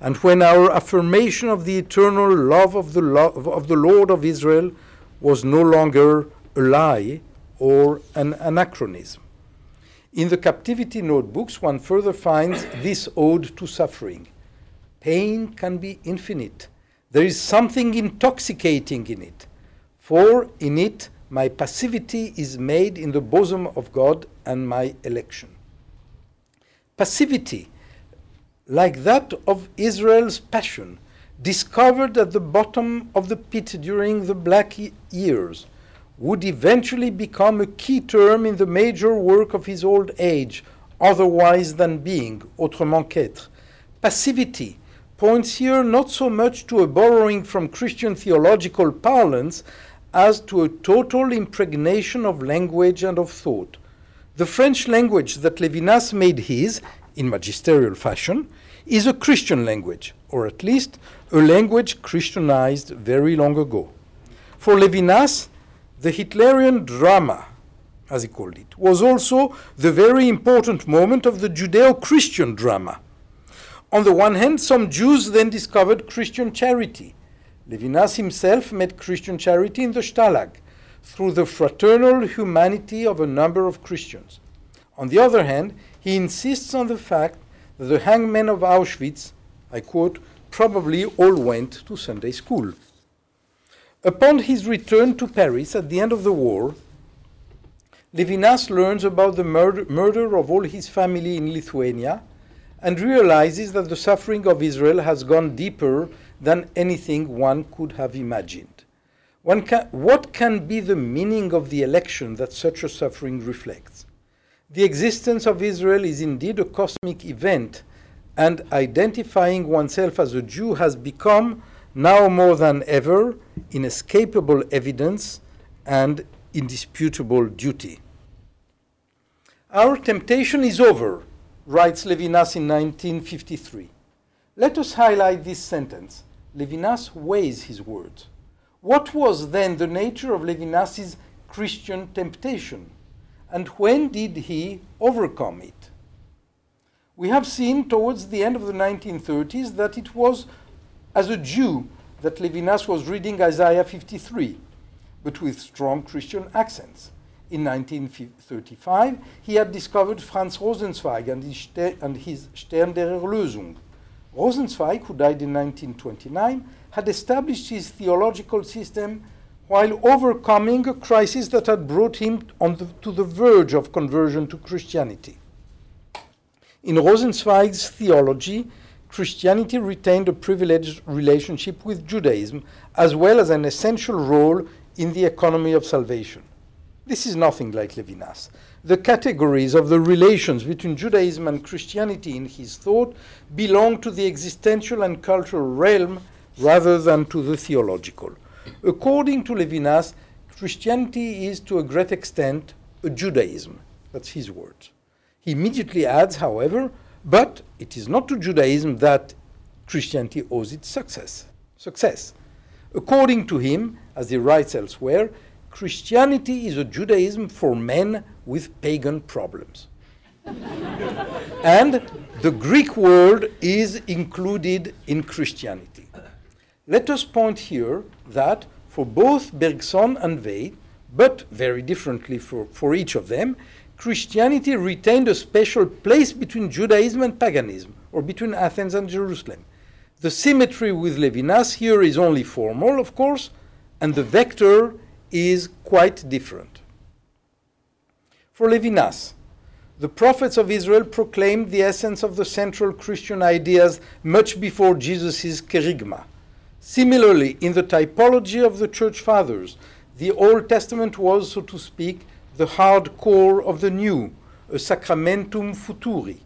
and when our affirmation of the eternal love of the, lo- of the Lord of Israel was no longer a lie or an anachronism. In the captivity notebooks, one further finds this ode to suffering. Pain can be infinite. There is something intoxicating in it, for in it my passivity is made in the bosom of God and my election. Passivity, like that of Israel's passion, discovered at the bottom of the pit during the Black Years, would eventually become a key term in the major work of his old age, otherwise than being, autrement qu'être. Passivity points here not so much to a borrowing from Christian theological parlance as to a total impregnation of language and of thought. The French language that Levinas made his, in magisterial fashion, is a Christian language, or at least a language Christianized very long ago. For Levinas, the Hitlerian drama, as he called it, was also the very important moment of the Judeo Christian drama. On the one hand, some Jews then discovered Christian charity. Levinas himself met Christian charity in the Stalag through the fraternal humanity of a number of Christians. On the other hand, he insists on the fact that the hangmen of Auschwitz, I quote, probably all went to Sunday school. Upon his return to Paris at the end of the war, Levinas learns about the murder, murder of all his family in Lithuania and realizes that the suffering of Israel has gone deeper than anything one could have imagined. Can, what can be the meaning of the election that such a suffering reflects? The existence of Israel is indeed a cosmic event, and identifying oneself as a Jew has become, now more than ever, inescapable evidence and indisputable duty. Our temptation is over, writes Levinas in 1953. Let us highlight this sentence. Levinas weighs his words. What was then the nature of Levinas's Christian temptation? And when did he overcome it? We have seen towards the end of the 1930s that it was as a Jew that Levinas was reading Isaiah 53, but with strong Christian accents. In 1935, he had discovered Franz Rosenzweig and his, der Erlösung. Rosenzweig, who died in 1929, had established his theological system while overcoming a crisis that had brought him the, to the verge of conversion to Christianity. In Rosenzweig's theology, Christianity retained a privileged relationship with Judaism, as well as an essential role in the economy of salvation. This is nothing like Levinas. The categories of the relations between Judaism and Christianity in his thought belong to the existential and cultural realm rather than to the theological. According to Levinas, Christianity is to a great extent a Judaism. That's his words. He immediately adds, however, but it is not to Judaism that Christianity owes its success. Success. According to him, as he writes elsewhere, Christianity is a Judaism for men with pagan problems. and the Greek world is included in Christianity. Let us point here that for both Bergson and Weil, but very differently for, for each of them, Christianity retained a special place between Judaism and paganism, or between Athens and Jerusalem. The symmetry with Levinas here is only formal, of course, and the vector is quite different. For Levinas, the prophets of Israel proclaimed the essence of the central Christian ideas much before Jesus' kerygma. Similarly, in the typology of the church fathers, the Old Testament was, so to speak, the hard core of the new, a sacramentum futuri.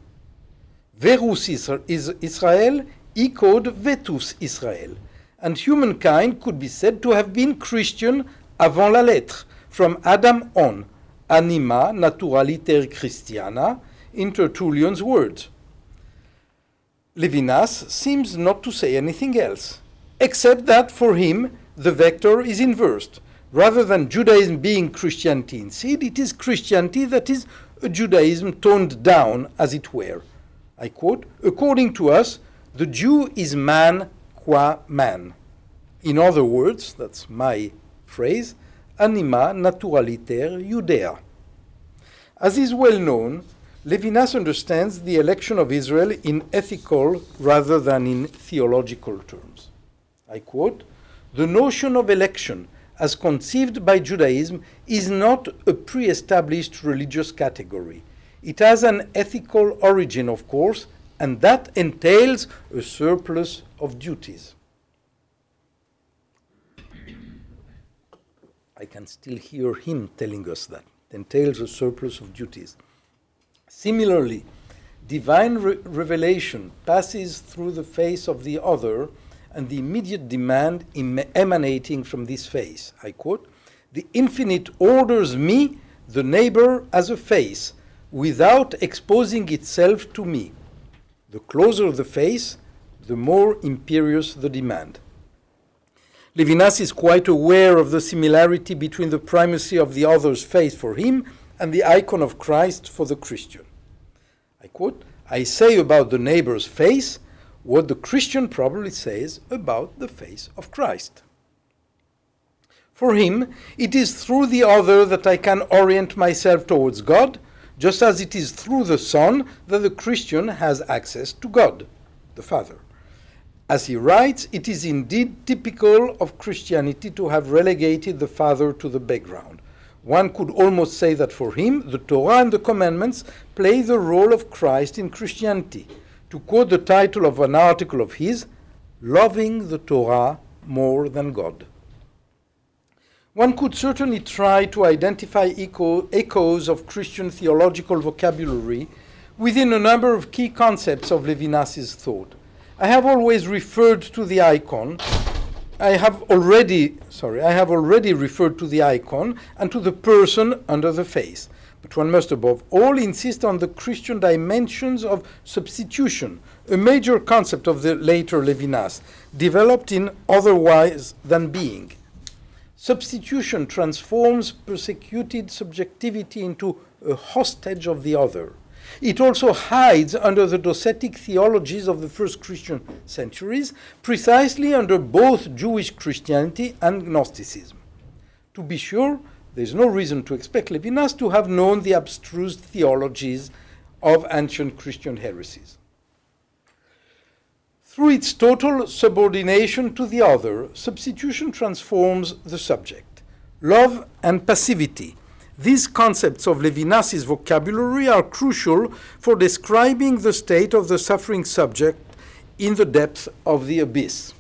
Verus Israel echoed Vetus Israel, and humankind could be said to have been Christian avant la lettre, from Adam on, anima naturaliter Christiana, in Tertullian's words. Levinas seems not to say anything else, except that for him the vector is inversed. Rather than Judaism being Christianity in seed, it is Christianity that is a Judaism toned down, as it were. I quote, according to us, the Jew is man qua man. In other words, that's my phrase, anima naturaliter Judea. As is well known, Levinas understands the election of Israel in ethical rather than in theological terms. I quote, the notion of election as conceived by Judaism is not a pre established religious category. It has an ethical origin, of course, and that entails a surplus of duties. I can still hear him telling us that. It entails a surplus of duties. Similarly, divine re- revelation passes through the face of the other and the immediate demand em- emanating from this face. I quote The infinite orders me, the neighbor, as a face, without exposing itself to me. The closer the face, the more imperious the demand. Levinas is quite aware of the similarity between the primacy of the other's face for him and the icon of Christ for the Christian. I quote, I say about the neighbor's face what the Christian probably says about the face of Christ. For him, it is through the other that I can orient myself towards God, just as it is through the Son that the Christian has access to God, the Father. As he writes, it is indeed typical of Christianity to have relegated the Father to the background. One could almost say that for him, the Torah and the commandments play the role of Christ in Christianity. To quote the title of an article of his, Loving the Torah More Than God. One could certainly try to identify echo, echoes of Christian theological vocabulary within a number of key concepts of Levinas's thought. I have always referred to the icon. I have already, sorry, I have already referred to the icon and to the person under the face. But one must above all insist on the Christian dimensions of substitution, a major concept of the later Levinas, developed in otherwise than being. Substitution transforms persecuted subjectivity into a hostage of the other. It also hides under the docetic theologies of the first Christian centuries, precisely under both Jewish Christianity and Gnosticism. To be sure, there is no reason to expect Levinas to have known the abstruse theologies of ancient Christian heresies. Through its total subordination to the other, substitution transforms the subject. Love and passivity these concepts of Levinas's vocabulary are crucial for describing the state of the suffering subject in the depth of the abyss.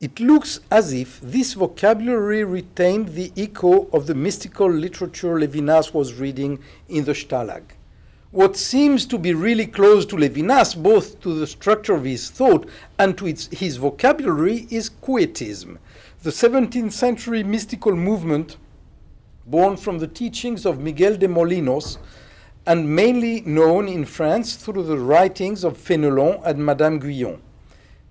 It looks as if this vocabulary retained the echo of the mystical literature Levinas was reading in the Stalag. What seems to be really close to Levinas, both to the structure of his thought and to its, his vocabulary, is Quietism, the 17th century mystical movement born from the teachings of Miguel de Molinos and mainly known in France through the writings of Fénelon and Madame Guyon.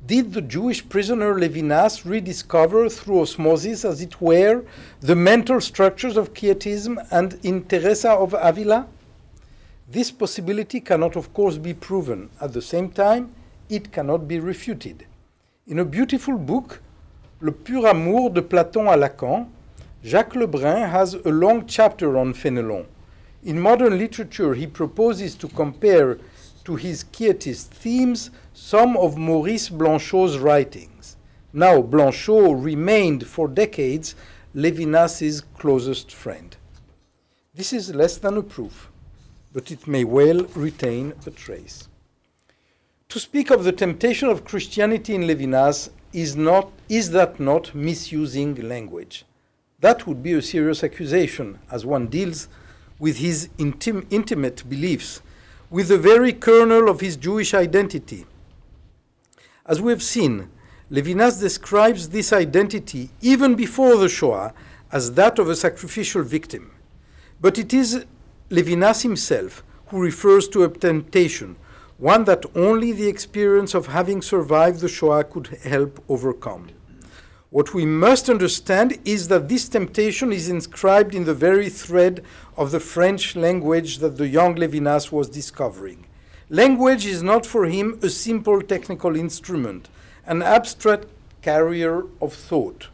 Did the Jewish prisoner Levinas rediscover through osmosis, as it were, the mental structures of Quietism and in Teresa of Avila? This possibility cannot, of course, be proven. At the same time, it cannot be refuted. In a beautiful book, Le Pur Amour de Platon à Lacan, Jacques Lebrun has a long chapter on Fénelon. In modern literature, he proposes to compare to his Quietist themes some of Maurice Blanchot's writings. Now, Blanchot remained for decades Levinas's closest friend. This is less than a proof, but it may well retain a trace. To speak of the temptation of Christianity in Levinas is, not, is that not misusing language? That would be a serious accusation as one deals with his intim- intimate beliefs with the very kernel of his Jewish identity. As we have seen, Levinas describes this identity even before the Shoah as that of a sacrificial victim. But it is Levinas himself who refers to a temptation, one that only the experience of having survived the Shoah could help overcome. What we must understand is that this temptation is inscribed in the very thread of the French language that the young Levinas was discovering. Language is not for him a simple technical instrument, an abstract carrier of thought.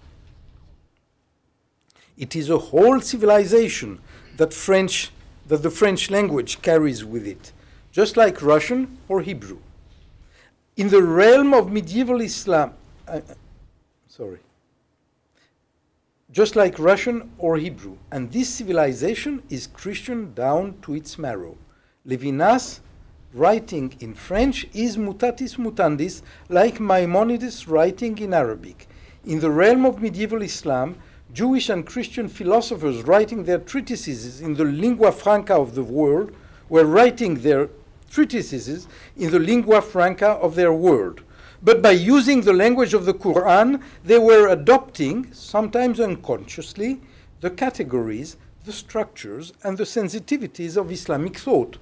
It is a whole civilization that French that the French language carries with it, just like Russian or Hebrew. In the realm of medieval Islam, uh, sorry, just like Russian or Hebrew, and this civilization is Christian down to its marrow. Levinas, writing in French, is mutatis mutandis, like Maimonides writing in Arabic. In the realm of medieval Islam, Jewish and Christian philosophers writing their treatises in the lingua franca of the world were writing their treatises in the lingua franca of their world. But by using the language of the Quran, they were adopting, sometimes unconsciously, the categories, the structures, and the sensitivities of Islamic thought.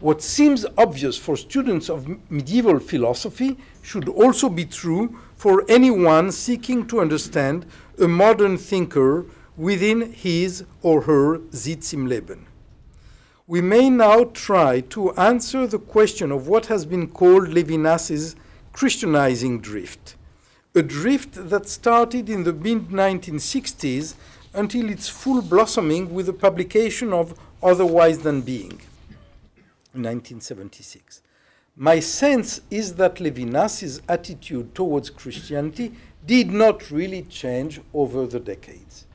What seems obvious for students of medieval philosophy should also be true for anyone seeking to understand a modern thinker within his or her Sitz im Leben. We may now try to answer the question of what has been called Levinas's Christianizing drift, a drift that started in the mid 1960s until its full blossoming with the publication of Otherwise Than Being in 1976. My sense is that Levinas's attitude towards Christianity did not really change over the decades.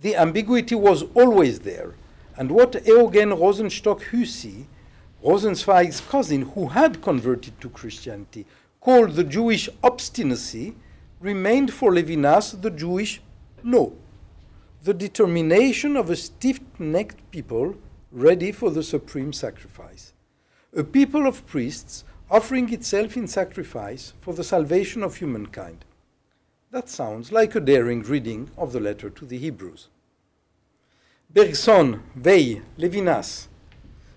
The ambiguity was always there, and what Eugen Rosenstock Huessy, Rosenzweig's cousin who had converted to Christianity, called the Jewish obstinacy, remained for Levinas the Jewish no, the determination of a stiff necked people ready for the supreme sacrifice. A people of priests offering itself in sacrifice for the salvation of humankind. That sounds like a daring reading of the letter to the Hebrews. Bergson, Weil, Levinas,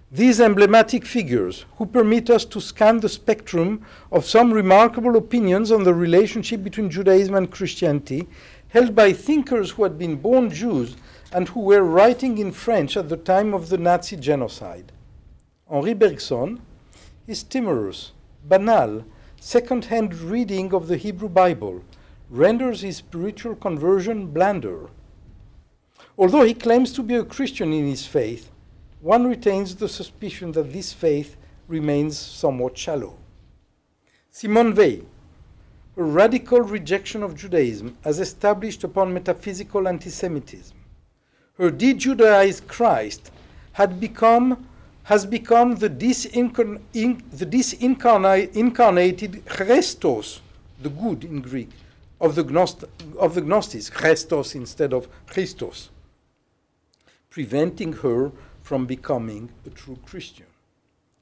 these emblematic figures who permit us to scan the spectrum of some remarkable opinions on the relationship between Judaism and Christianity, held by thinkers who had been born Jews and who were writing in French at the time of the Nazi genocide. Henri Bergson, is timorous, banal, second hand reading of the Hebrew Bible renders his spiritual conversion blander. Although he claims to be a Christian in his faith, one retains the suspicion that this faith remains somewhat shallow. Simone Weil, a radical rejection of Judaism as established upon metaphysical anti Semitism. Her de Judaized Christ had become, has become the, disincarn- in, the disincarnated Chrestos, the good in Greek, of the, Gnost- of the Gnostics, Chrestos instead of Christos, preventing her from becoming a true Christian.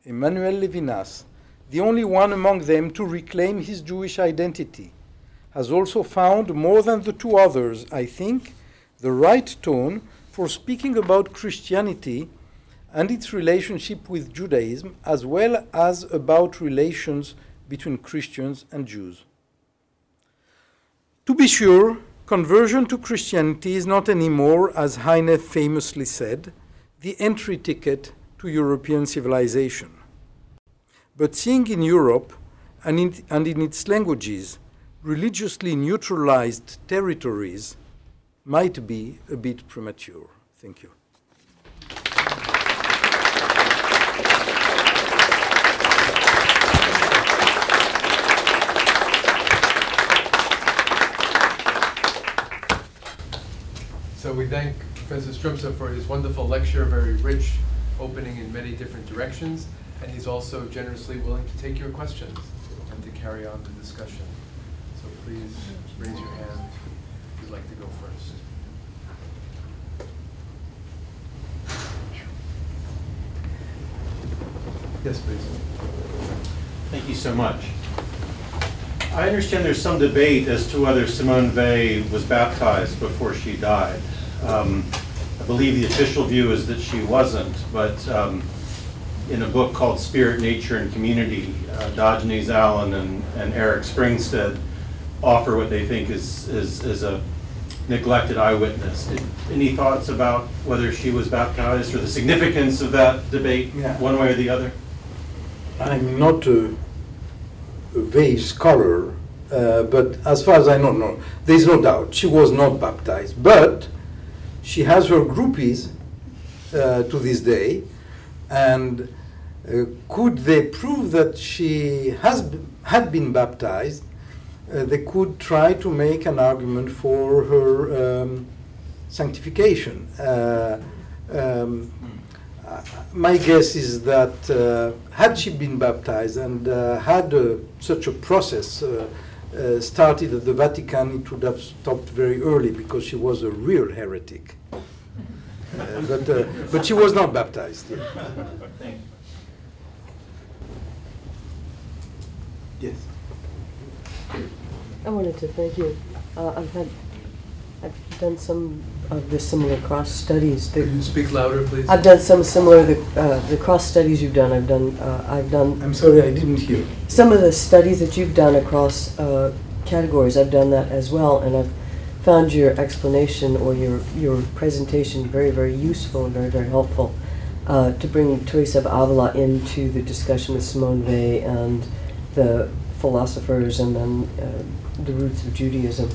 Emmanuel Levinas, the only one among them to reclaim his Jewish identity, has also found more than the two others, I think, the right tone for speaking about Christianity and its relationship with Judaism, as well as about relations between Christians and Jews. To be sure, conversion to Christianity is not anymore, as Heine famously said, the entry ticket to European civilization. But seeing in Europe and in, and in its languages religiously neutralized territories might be a bit premature. Thank you. So we thank Professor Stroumsa for his wonderful lecture, very rich, opening in many different directions, and he's also generously willing to take your questions and to carry on the discussion. So please raise your hand if you'd like to go first. Yes, please. Thank you so much. I understand there's some debate as to whether Simone Weil was baptized before she died. Um, I believe the official view is that she wasn't, but um, in a book called Spirit, Nature, and Community, uh, Diogenes Allen and and Eric Springsted offer what they think is is is a neglected eyewitness. Did- Any thoughts about whether she was baptized or the significance of that debate, Yeah. one way or the other? I'm not a, a scholar, uh, but as far as I know, no, there's no doubt she was not baptized. But she has her groupies uh, to this day, and uh, could they prove that she has had been baptized? Uh, they could try to make an argument for her um, sanctification. Uh, um, uh, My guess is that uh, had she been baptized and had such a process uh, started at the Vatican, it would have stopped very early because she was a real heretic. Uh, but, uh, but she was not baptized. yeah. Yes. I wanted to thank you. Uh, I've done some of the similar cross studies. Could you speak louder, please? I've done some similar, the, uh, the cross studies you've done, I've done, uh, I've done, I'm sorry, I didn't hear. some of the studies that you've done across uh, categories, I've done that as well, and I've found your explanation or your, your presentation very, very useful and very, very helpful uh, to bring Teresa of Avila into the discussion with Simone Weil and the philosophers and then uh, the roots of Judaism.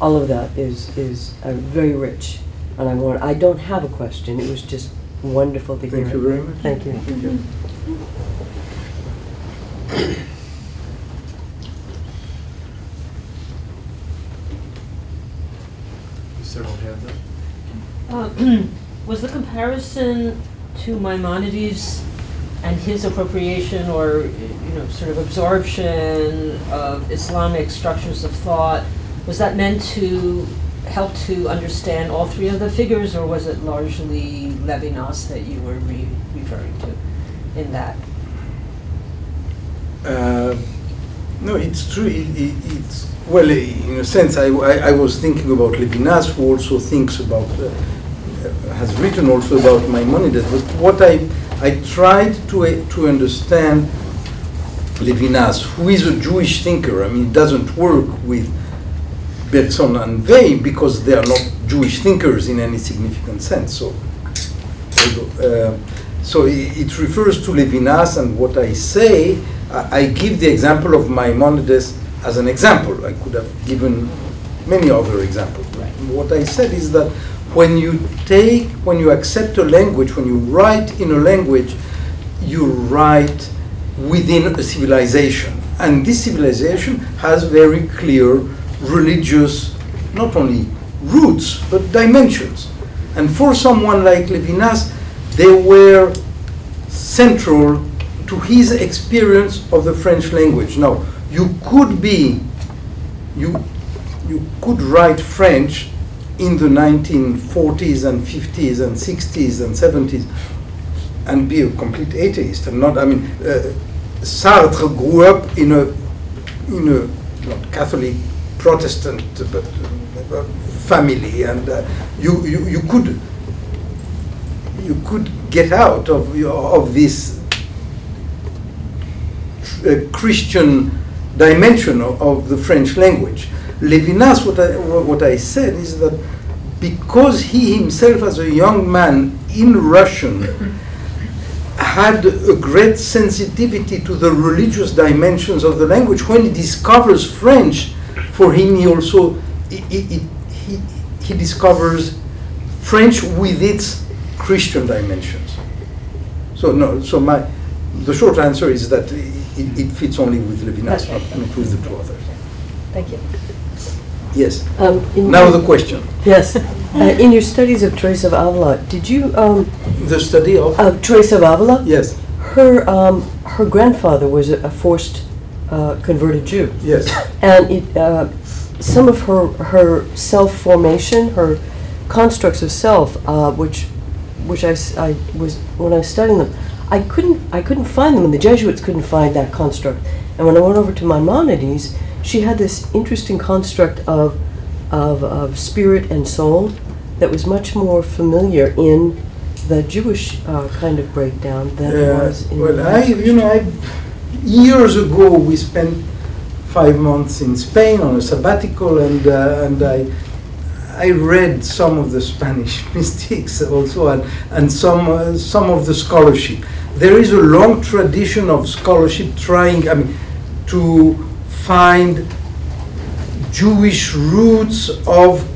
All of that is, is uh, very rich, and I want, I don't have a question, it was just wonderful to hear Thank it. you very much. Thank you. Thank you. Several hands up. Uh, Was the comparison to Maimonides and his appropriation or, you know, sort of absorption of Islamic structures of thought, was that meant to help to understand all three of the figures, or was it largely Levinas that you were re- referring to in that? Uh, no, it's true. It, it, it's well, in a sense, I, I, I was thinking about Levinas, who also thinks about, uh, uh, has written also about Maimonides. But what I I tried to uh, to understand Levinas, who is a Jewish thinker. I mean, doesn't work with Bergson and Weil because they are not Jewish thinkers in any significant sense. So, uh, so it refers to Levinas, and what I say, I I give the example of Maimonides as an example. I could have given many other examples. What I said is that when you take, when you accept a language, when you write in a language, you write within a civilization. And this civilization has very clear religious, not only roots, but dimensions. And for someone like Levinas, they were central to his experience of the French language. Now, you could be, you, you could write French in the 1940s and 50s and 60s and 70s and be a complete atheist and not, I mean, uh, Sartre grew up in a, in a not Catholic Protestant but uh, family and uh, you, you, you could you could get out of, of this uh, Christian dimension of, of the French language. Levinas, what I, what I said is that because he himself, as a young man in Russian, had a great sensitivity to the religious dimensions of the language, when he discovers French, for him he also he, he, he, he discovers French with its Christian dimensions. So no, so my the short answer is that it, it fits only with Levinas, not, not with the two others. Thank you. Yes. Um, in Now your- the question. Yes. Uh, in your studies of Teresa of Avila, did you, um, The study of of Teresa of Avila? yes, Her, um, her grandfather was a, a forced uh, converted Jew. yes. And it, uh, some of her, her self-formation, her constructs of self, uh, which, which I, I was, when I was studying them, I couldn't, I couldn't find them, and the Jesuits couldn't find that construct. And when I went over to Maimonides, she had this interesting construct of, of, of spirit and soul that was much more familiar in the Jewish uh, kind of breakdown than it Uh, was in well, the I, you know, I, years ago we spent five months in Spain on a sabbatical, and uh, and I I read some of the Spanish mystics also, and and some uh, some of the scholarship. There is a long tradition of scholarship trying, I mean, to find Jewish roots of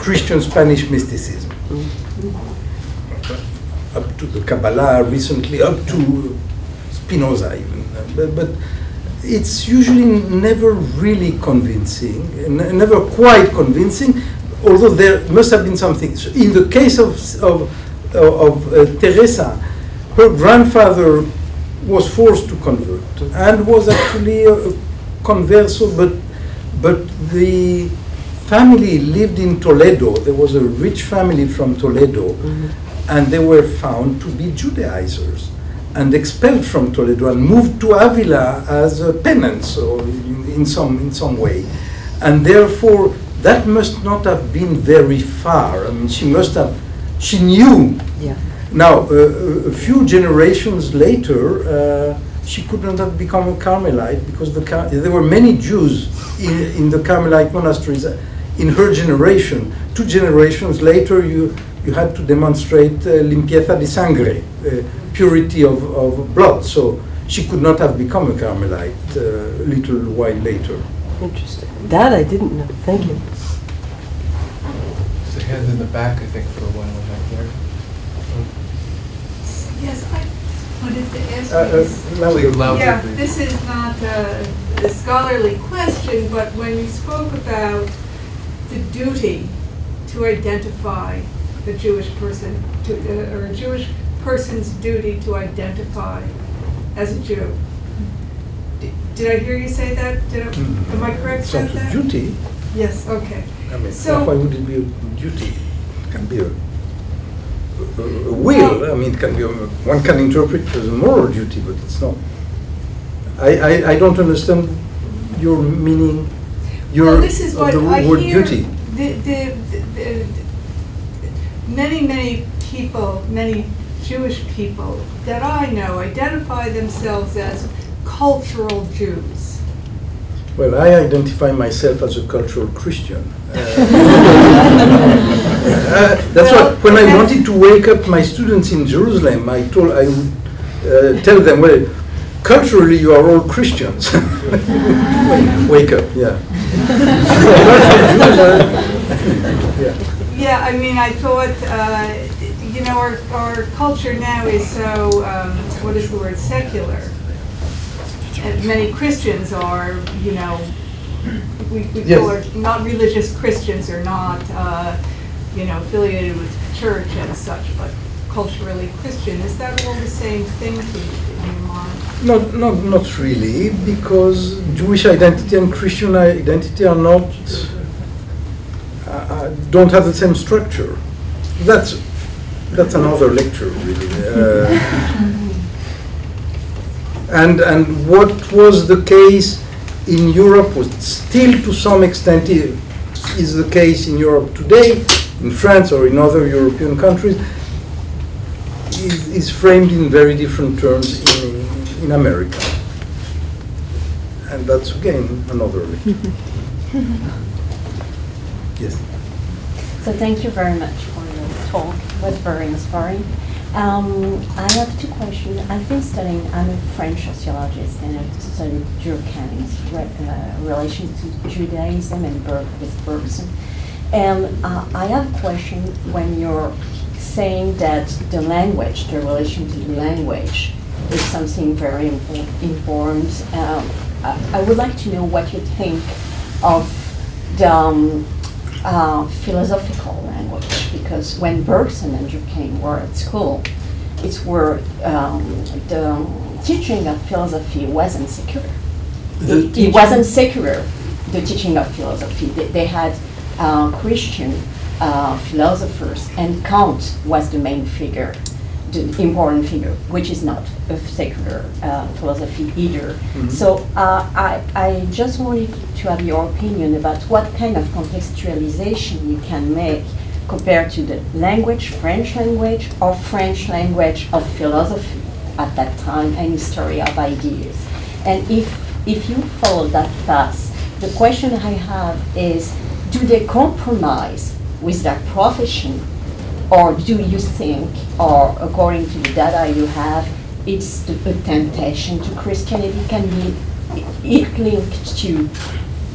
Christian Spanish mysticism up to the Kabbalah recently, up to Spinoza even. But, but it's usually never really convincing, n- never quite convincing, although there must have been something. So in the case of, of, of uh, Teresa, her grandfather was forced to convert and was actually a, a converso, but, but the family lived in Toledo. There was a rich family from Toledo and they were found to be Judaizers and expelled from Toledo and moved to Avila as a penance or in, in some in some way, and therefore that must not have been very far. I mean, she must have she knew. Yeah. Now, uh, a few generations later, uh, she could not have become a Carmelite because the Car- there were many Jews in, in the Carmelite monasteries in her generation. Two generations later, you you had to demonstrate uh, limpieza de sangre, uh, purity of, of blood. So she could not have become a Carmelite uh, a little while later. Interesting. That I didn't know. Thank you. There's a hand in the back, I think, for a while back there. Yes, I wanted to ask Uh, you. uh, this- louder. Louder, Yeah, please. this is not a a scholarly question, but when you spoke about the duty to identify the Jewish person, to, uh, or a Jewish person's duty to identify as a Jew. Did- Did I hear you say that? Did I, mm-hmm. am I correct about that? duty. Yes, okay. I mean, So- why would it be a duty? It can be a, a, a will. I mean, it can be a, one can interpret it as a moral duty, but it's not. I, I, I don't understand your meaning. Your Well, this is of what the I word hear. duty. The, the, the, the- many, many people, many Jewish people that I know identify themselves as cultural Jews. Well, I identify myself as a cultural Christian. Uh, uh, that's Well, what, when I wanted to wake up my students in Jerusalem, I told, I would uh, tell them, well, culturally you are all Christians. wake up, yeah. Yeah. Yeah, I mean, I thought, uh, know, our, our culture now is so, um, what is the word, secular. And many Christians are, you know, we, we Yes. call it not religious Christians or not, uh, you know, affiliated with church and such, but culturally Christian. Is that all the same thing to you? Not, not, not really, because Jewish identity and Christian identity are not, uh, uh, don't have the same structure. That's, that's another lecture, really. Uh, and, and what was the case in Europe was still to some extent is the case in Europe today, in France or in other European countries, is, is framed in very different terms in, in America. And that's again another lecture. yes. So thank you very much for your talk. Was very inspiring. Um, I have two questions. I've been studying, I'm a French sociologist and I've studied Durkheim's uh, relation to Judaism and Ber- with Bergson. And uh, I have a question when you're saying that the language, the relation to the language, is something very impo- important. Um, I, I would like to know what you think of the um, uh, philosophical language because when Bergson and Durkheim were at school, it's where um, the teaching of philosophy wasn't secure. It, it wasn't secular, the teaching of philosophy. They, they had uh, Christian uh, philosophers, and Kant was the main figure. The important figure, which is not a secular uh, philosophy either. So uh, I, I just wanted to have your opinion about what kind of contextualization you can make compared to the language, French language, or French language of philosophy at that time and history of ideas. And if, if you follow that path, the question I have is, do they compromise with their profession or do you think, or according to the data you have, it's the, a temptation to Christianity? Can be it linked to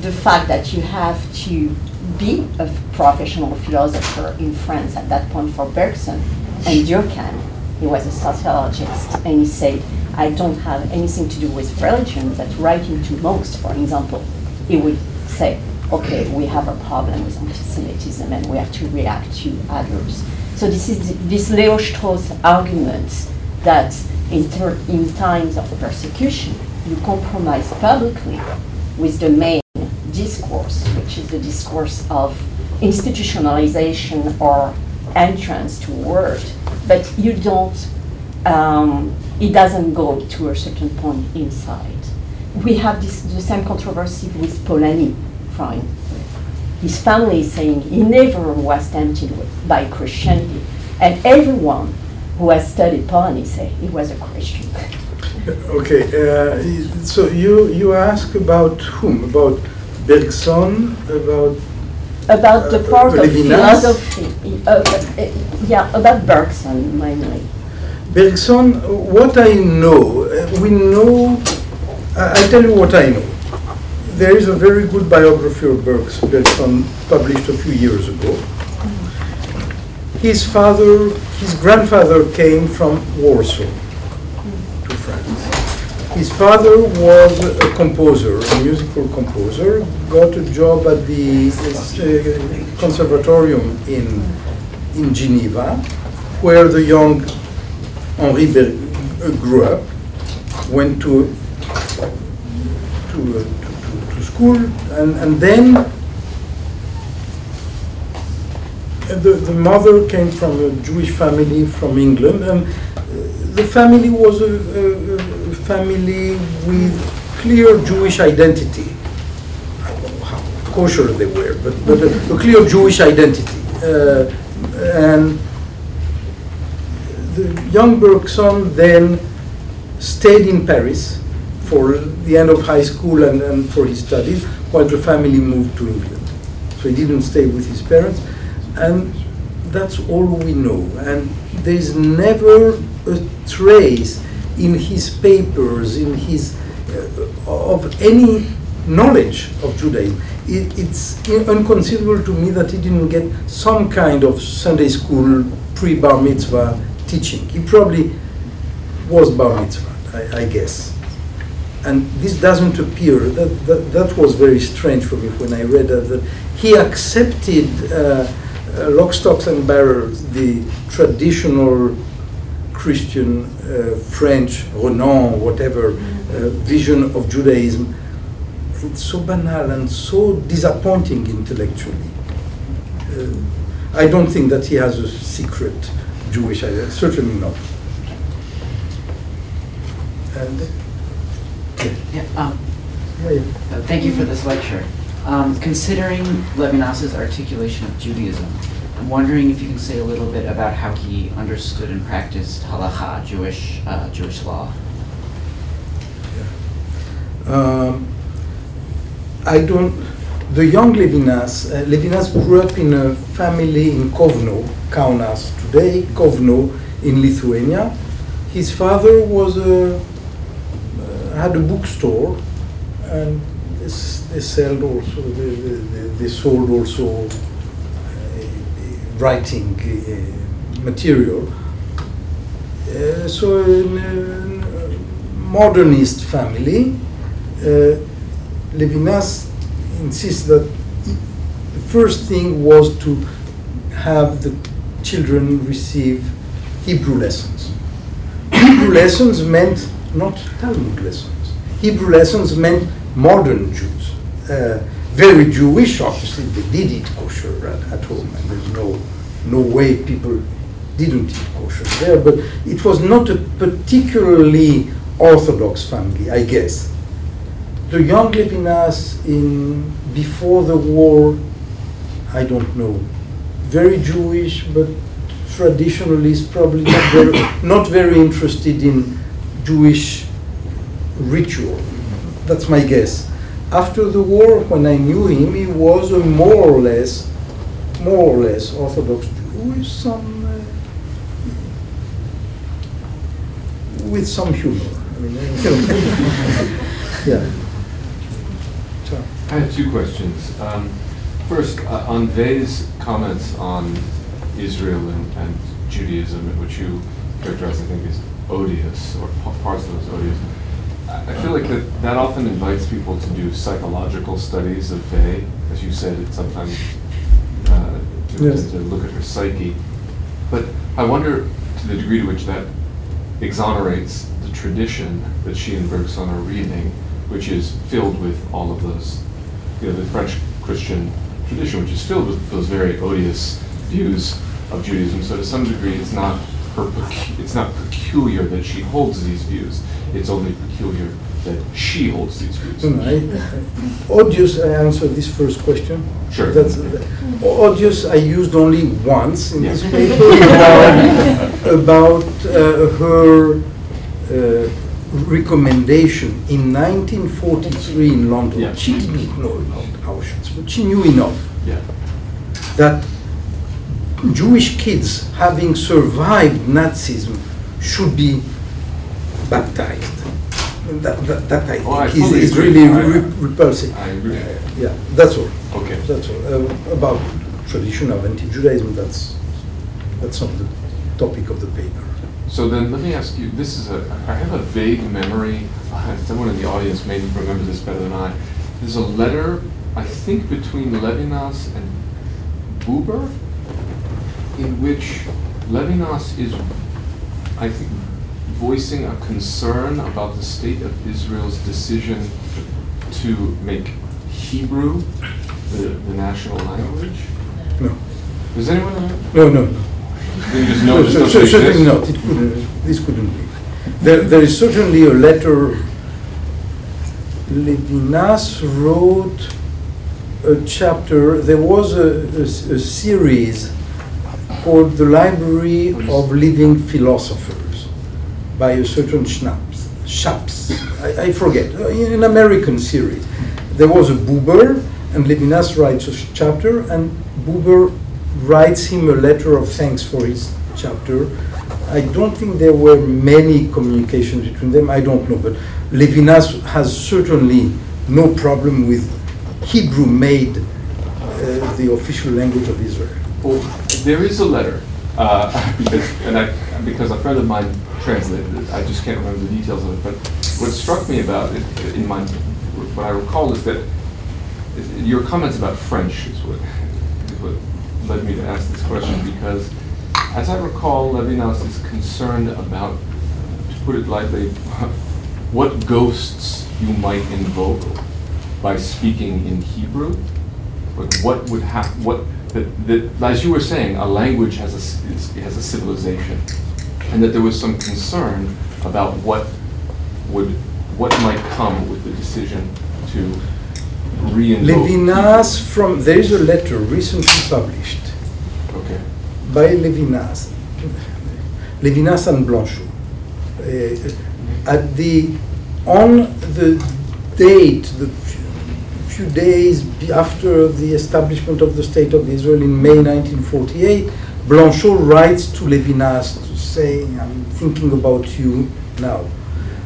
the fact that you have to be a professional philosopher in France at that point for Bergson and Durkheim? He was a sociologist, and he said, "I don't have anything to do with religion, but writing to monks, for example." He would say, okay, we have a problem with anti-Semitism and we have to react to others. So this is this Leo Strauss argument that in, in times of persecution, you compromise publicly with the main discourse, which is the discourse of institutionalization or entrance to word, but you don't, um, it doesn't go to a certain point inside. We have this, the same controversy with Polanyi, from his family is saying he never was tempted with- by Christianity, and everyone who has studied Polanyi say he was a Christian. Okay, uh, so you, you ask about whom? About Bergson, about About the Uh, part of philosophy, uh, uh, yeah, about Bergson mainly. Bergson, what I know, uh, we know, I I tell you what I know. There is a very good biography of Bergs- Bergson published a few years ago. His father, his grandfather came from Warsaw to France. His father was a composer, a musical composer, got a job at the uh, conservatorium in, in Geneva, where the young Henri Ber- uh, grew up, went to to, uh, school, and, and then the, the mother came from a Jewish family from England, and uh, the family was a, a, a family with clear Jewish identity. I don't know how kosher they were, but, but a, a clear Jewish identity. Uh, and the young Bergson then stayed in Paris for the end of high school and, and for his studies, while the family moved to England. So he didn't stay with his parents, and that's all we know. And there's never a trace in his papers, in his uh, of any knowledge of Judaism. It, it's inconceivable to me that he didn't get some kind of Sunday school pre-bar mitzvah teaching. He probably was bar mitzvah, I, I guess. And this doesn't appear, that, that, that was very strange for me when I read that, that he accepted uh, uh, lock, stocks and barrels, the traditional Christian, uh, French, Renan, whatever, uh, vision of Judaism. It's so banal and so disappointing intellectually. Uh, I don't think that he has a secret Jewish idea, certainly not. And, Yeah, um, yeah, yeah. uh, thank you for this lecture. Um, considering Levinas's articulation of Judaism, I'm wondering if you can say a little bit about how he understood and practiced halacha, Jewish uh, Jewish law. Um, I don't. The young Levinas, uh, Levinas grew up in a family in Kovno, Kaunas today, Kovno in Lithuania. His father was a, had a bookstore, and they, sold also they, they, they- sold also uh, writing uh, material. Uh, so in a modernist family, Levinas insists that the first thing was to have the children receive Hebrew lessons. Hebrew lessons meant not Talmud lessons. Hebrew lessons meant modern Jews. Uh, very Jewish, obviously they did eat kosher at, at home, and there's no, no way people didn't eat kosher there, but it was not a particularly orthodox family, I guess. The young Levinas in before the war, I don't know, very Jewish, but traditionalist, probably not very, not very interested in Jewish ritual. That's my guess. After the war, when I knew him, he was a more or less, more or less Orthodox Jew with some, uh, with some humor. I mean, yeah. So, I have two questions. Um, First, uh, on Weil's comments on Israel and, and Judaism, which you characterize, I think, as odious, or pa- parts of it as odious, I feel like that, that often invites people to do psychological studies of Weil, as you said, it sometimes uh, to, Yes. to look at her psyche. But I wonder to the degree to which that exonerates the tradition that she and Bergson are reading, which is filled with all of those, you know, the French Christian tradition, which is filled with those very odious views of Judaism. So to some degree, it's not her, it's not peculiar that she holds these views. It's only peculiar that she holds these views. no, I, odious, I answered this first question. Sure. That's, odious I used only once in this paper about, about uh, her uh, recommendation in 1943 in London. Yeah. She didn't know about Auschwitz, but she knew enough Yeah. that Jewish kids having survived Nazism should be baptized. That, that, that I Oh, I think is, is really re- repulsive. I agree. Uh, yeah, that's all. Okay. That's all. Uh, about tradition of anti-Judaism, that's that's not the topic of the paper. So then, let me ask you, this is a, I have a vague memory, someone in the audience may remember this better than I. There's a letter, I think between Levinas and Buber, in which Levinas is, I think, voicing a concern about the state of Israel's decision to make Hebrew the, the national language. No, Does anyone know? no, no. no. You just know this Cer- doesn't Certainly not. It couldn't, this couldn't be. There, there is certainly a letter. Levinas wrote a chapter. There was a series called "The Library of Living Philosophers" by a certain Schnaps. Schaps, I, I forget, uh, in an American series. There was a Buber, and Levinas writes a chapter, and Buber writes him a letter of thanks for his chapter. I don't think there were many communications between them, I don't know, but Levinas has certainly no problem with Hebrew made uh, the official language of Israel. There is a letter, uh, because, and I, because a friend of mine translated it, I just can't remember the details of it, but what struck me about it, in my, what I recall is that your comments about French is what, is what led me to ask this question, because as I recall, Levinas is concerned about, to put it lightly, what ghosts you might invoke by speaking in Hebrew. Like what would happen, what, that, that, as you were saying, a language has a, has a civilization. And that there was some concern about what would, what might come with the decision to re-invoke. Levinas from, there is a letter recently published Okay, by Levinas, Levinas and Blanchot. Uh, at the, on the date, the few- days after the establishment of the State of Israel in May 1948, Blanchot writes to Levinas to say, I'm thinking about you now.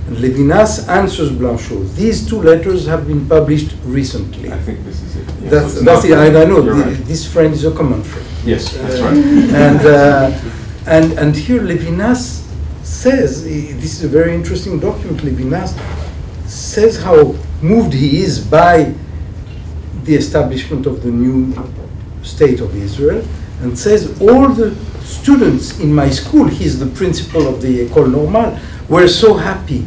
And Levinas answers Blanchot. These two letters have been published recently. I think this is it. Yeah, so That's, that's it, I I know, the- right. this friend is a common friend. Yes, that's Uh, right. And, uh, and, and here Levinas says, this is a very interesting document, Levinas says how moved he is by the establishment of the new state of Israel, and says all the students in my school, he's the principal of the École Normale, were so happy,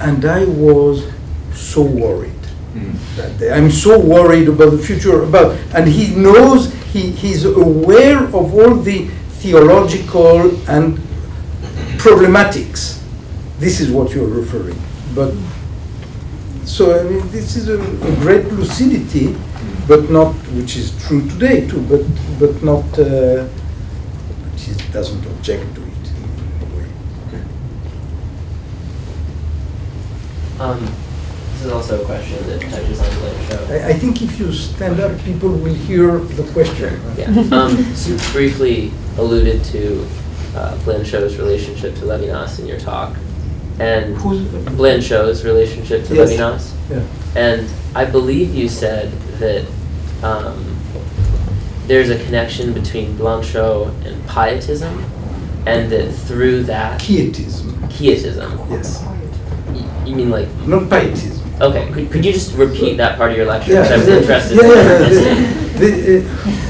and I was so worried Mm. that day. I'm so worried about the future, about, and he knows, he, he's aware of all the theological and problematics. This is what you're referring. But so I mean, this is a, a great lucidity, but not which is true today too, but but not uh, which is, doesn't object to it in a way. Um, this is also a question that touches on Blanchot's. I, I think if you stand up, people will hear the question. Yeah. Um, so you briefly alluded to uh, Blanchot's relationship to Levinas in your talk, and Show's relationship to Yes. Levinas. Yeah. And I believe you said that um, there's a connection between Blanchot and pietism, and that through that, Pietism, pietism. yes, y- You mean like? not pietism. Okay. Could, could you just repeat that part of your lecture? Yeah, Because I was interested. yeah, in yeah. The- uh,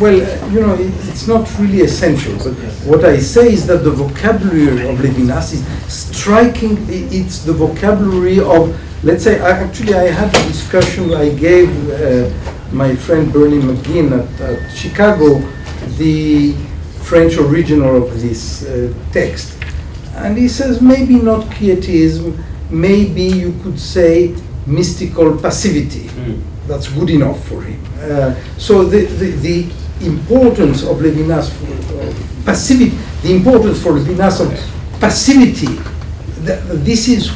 Well, you know, it- it's not really essential, but what I say is that the vocabulary of Levinas is striking, it's the vocabulary of, let's say, I- actually, I had a discussion, I gave uh, my friend Bernie McGinn at, at Chicago the French original of this uh, text. And he says maybe not quietism, maybe you could say mystical passivity. That's good enough for him. Uh, so the, the, the importance of Levinas for uh, passivity, the importance for Levinas of passivity, th- this is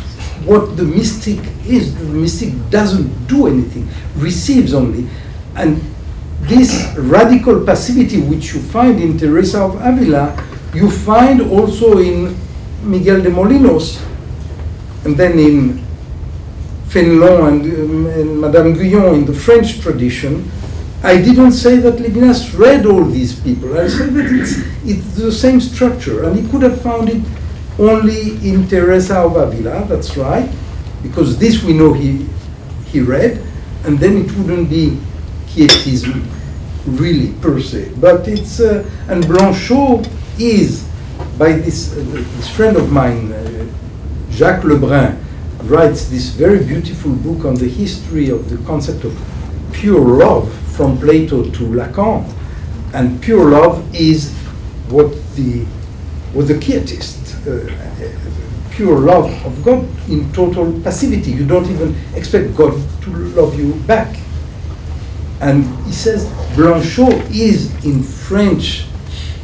what the mystic is. The mystic doesn't do anything, receives only. And this radical passivity which you find in Teresa of Avila, you find also in Miguel de Molinos, and then in Fénelon and, um, and Madame Guyon in the French tradition. I didn't say that Levinas read all these people. I said that it's, it's the same structure, and he could have found it only in Teresa of Avila, that's right, because this we know he, he read, and then it wouldn't be Quietism really per se. But it's, uh, and Blanchot is, by this, uh, this friend of mine, uh, Jacques Le Brun, writes this very beautiful book on the history of the concept of pure love from Plato to Lacan. And pure love is what the, what the Quietist, uh, pure love of God in total passivity. You don't even expect God to love you back. And he says Blanchot is in French,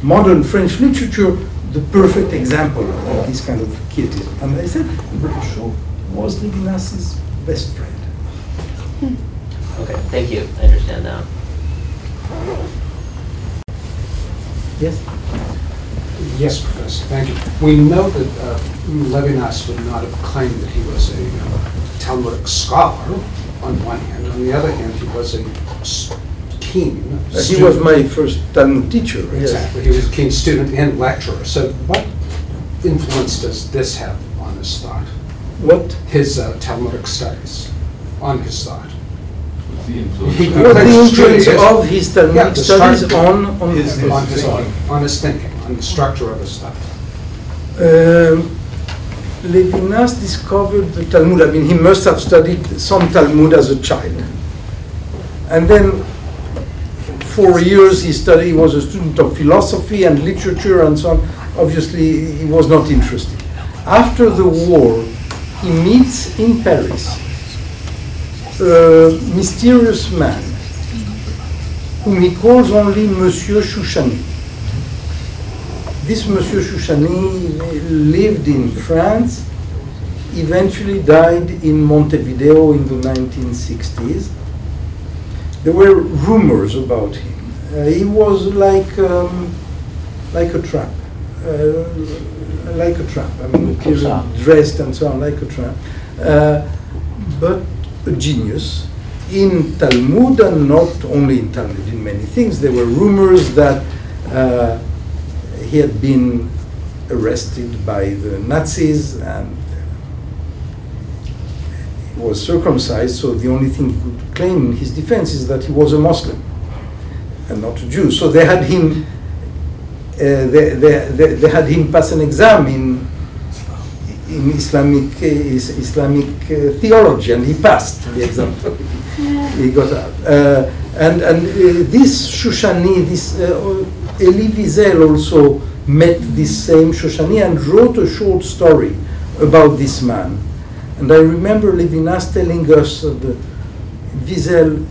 modern French literature, the perfect example of this kind of quietism. And I said Blanchot was Levinas's best friend. Okay. Thank you. I understand now. Yes? Yes, Professor, thank you. We know that uh, Levinas would not have claimed that he was a uh, Talmudic scholar on one hand. On the other hand, he was a keen Uh, he was my first Talmud teacher. yes. Exactly, he was a keen student and lecturer. So what influence does this have on his thought? What? His uh, Talmudic studies, on his thought? What the influence of his Talmudic Yeah, studies on, on his, his on his, thinking? on his thinking, on the structure of his thought. Um, Levinas discovered the Talmud. I mean, he must have studied some Talmud as a child. And then, for years, he studied, he was a student of philosophy and literature and so on. Obviously, he was not interested. After the war, he meets in Paris a mysterious man whom he calls only Monsieur Chouchani this Monsieur Chouchani lived in France, eventually died in Montevideo in the 1960s. There were rumors about him. Uh, he was like, um, like a trap. uh, like a tramp. I mean, dressed and so on, like a tramp. Uh, but a genius in Talmud and not only in Talmud, in many things. There were rumors that uh, he had been arrested by the Nazis and he was circumcised, so the only thing he could claim in his defense is that he was a Muslim and not a Jew. So they had him, they, they, they, they had him pass an exam in in Islamic uh, Islamic uh, theology, and he passed the exam. he got. Uh, and and uh, this Chouchani, this uh, Elie Wiesel also met this same Chouchani and wrote a short story about this man. And I remember Levinas telling us that Wiesel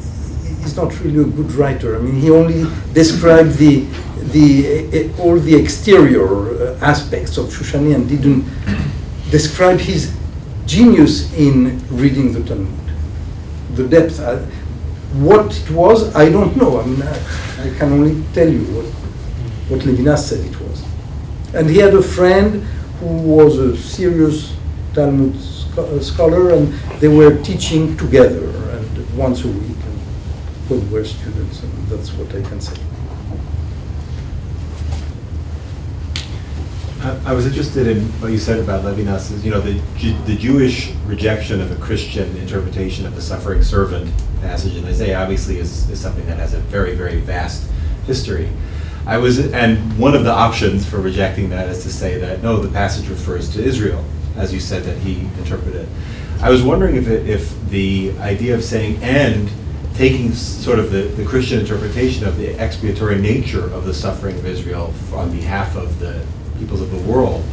is not really a good writer. I mean, he only described the, the, uh, all the exterior uh, aspects of Chouchani and didn't describe his genius in reading the Talmud. The depth. Uh, what it was, I don't know. I mean, I, I can only tell you what, what Levinas said it was. And he had a friend who was a serious Talmud uh, scholar, and they were teaching together and once a week, and both were students, and that's what I can say. I was interested in what you said about Levinas, is, you know, the, the Jewish rejection of a Christian interpretation of the suffering servant passage in Isaiah obviously is, is something that has a very, very vast history. I was, and one of the options for rejecting that is to say that, no, the passage refers to Israel, as you said that he interpreted. I was wondering if, it, if the idea of saying and taking sort of the, the Christian interpretation of the expiatory nature of the suffering of Israel on behalf of the peoples of the world,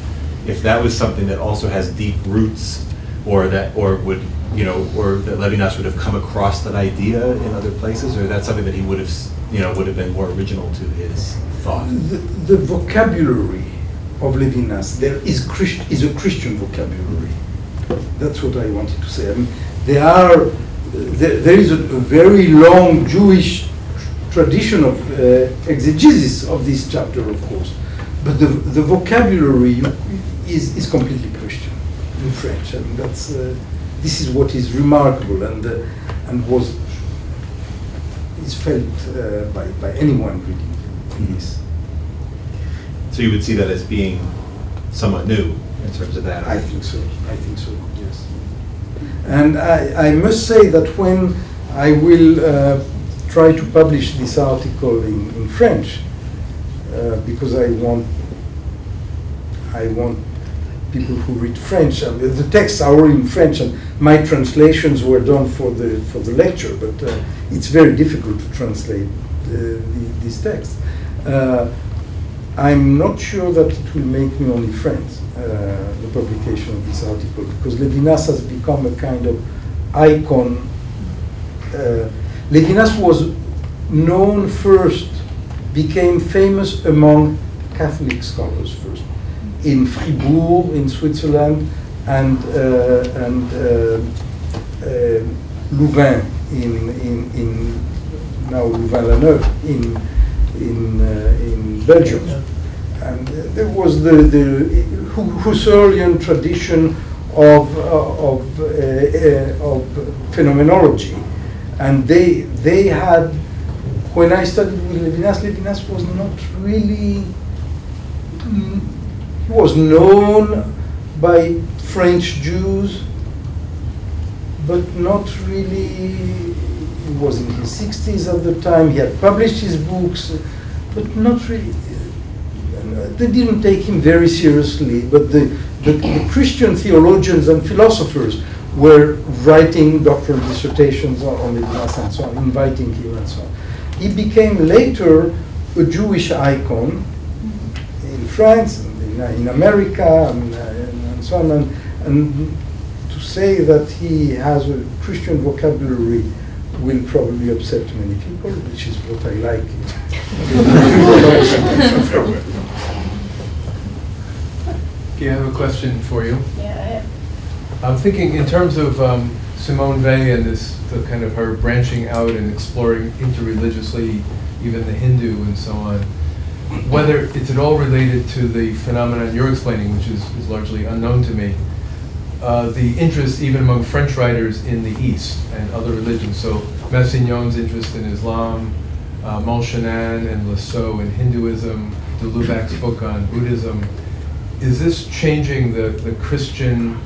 if that was something that also has deep roots, or that, or would, you know, or that Levinas would have come across that idea in other places, or that's something that he would have, you know, would have been more original to his thought. The, the vocabulary of Levinas there is, Christ, is a Christian vocabulary. That's what I wanted to say. I mean, there are there, there is a, a very long Jewish tradition of uh, exegesis of this chapter, of course, but the the vocabulary is is completely Christian in French. I mean, that's uh, this is what is remarkable and uh, and was is felt uh, by by anyone reading this. So you would see that as being somewhat new in terms of that? I think so. I think so. Yes. And I, I must say that when I will uh, try to publish this article in, in French, uh, because I want I want people who read French. And the, the texts are all in French, and my translations were done for the for the lecture. But uh, it's very difficult to translate uh, the, these texts. Uh, I'm not sure that it will make me only friends, uh, the publication of this article, because Levinas has become a kind of icon. Uh, Levinas was known first, became famous among Catholic scholars first, in Fribourg, in Switzerland, and, uh, and uh, uh, Louvain, in, in, in now Louvain-la-Neuve, in, in, uh, in Belgium. And there was the, the Husserlian tradition of, uh, of, of phenomenology. And they, they had, when I studied with Levinas, Levinas was not really, mm, he was known by French Jews, but not really, he was in his 60s at the time, he had published his books, but not really, they didn't take him very seriously, but the, the, the Christian theologians and philosophers were writing doctoral dissertations on, on Levinas and so on, inviting him and so on. He became later a Jewish icon in France, and in, in America, and, uh, and so on. And, and to say that he has a Christian vocabulary will probably upset many people, which is what I like. Okay, I have a question for you. Yeah, I'm thinking in terms of um, Simone Weil and this, the kind of her branching out and exploring interreligiously, even the Hindu and so on, whether it's at all related to the phenomenon you're explaining, which is, is largely unknown to me, uh, the interest even among French writers in the East and other religions. So Massignon's interest in Islam, uh, Monchanin and Le Saux in Hinduism, de Lubac's book on Buddhism. Is this changing the, the Christian,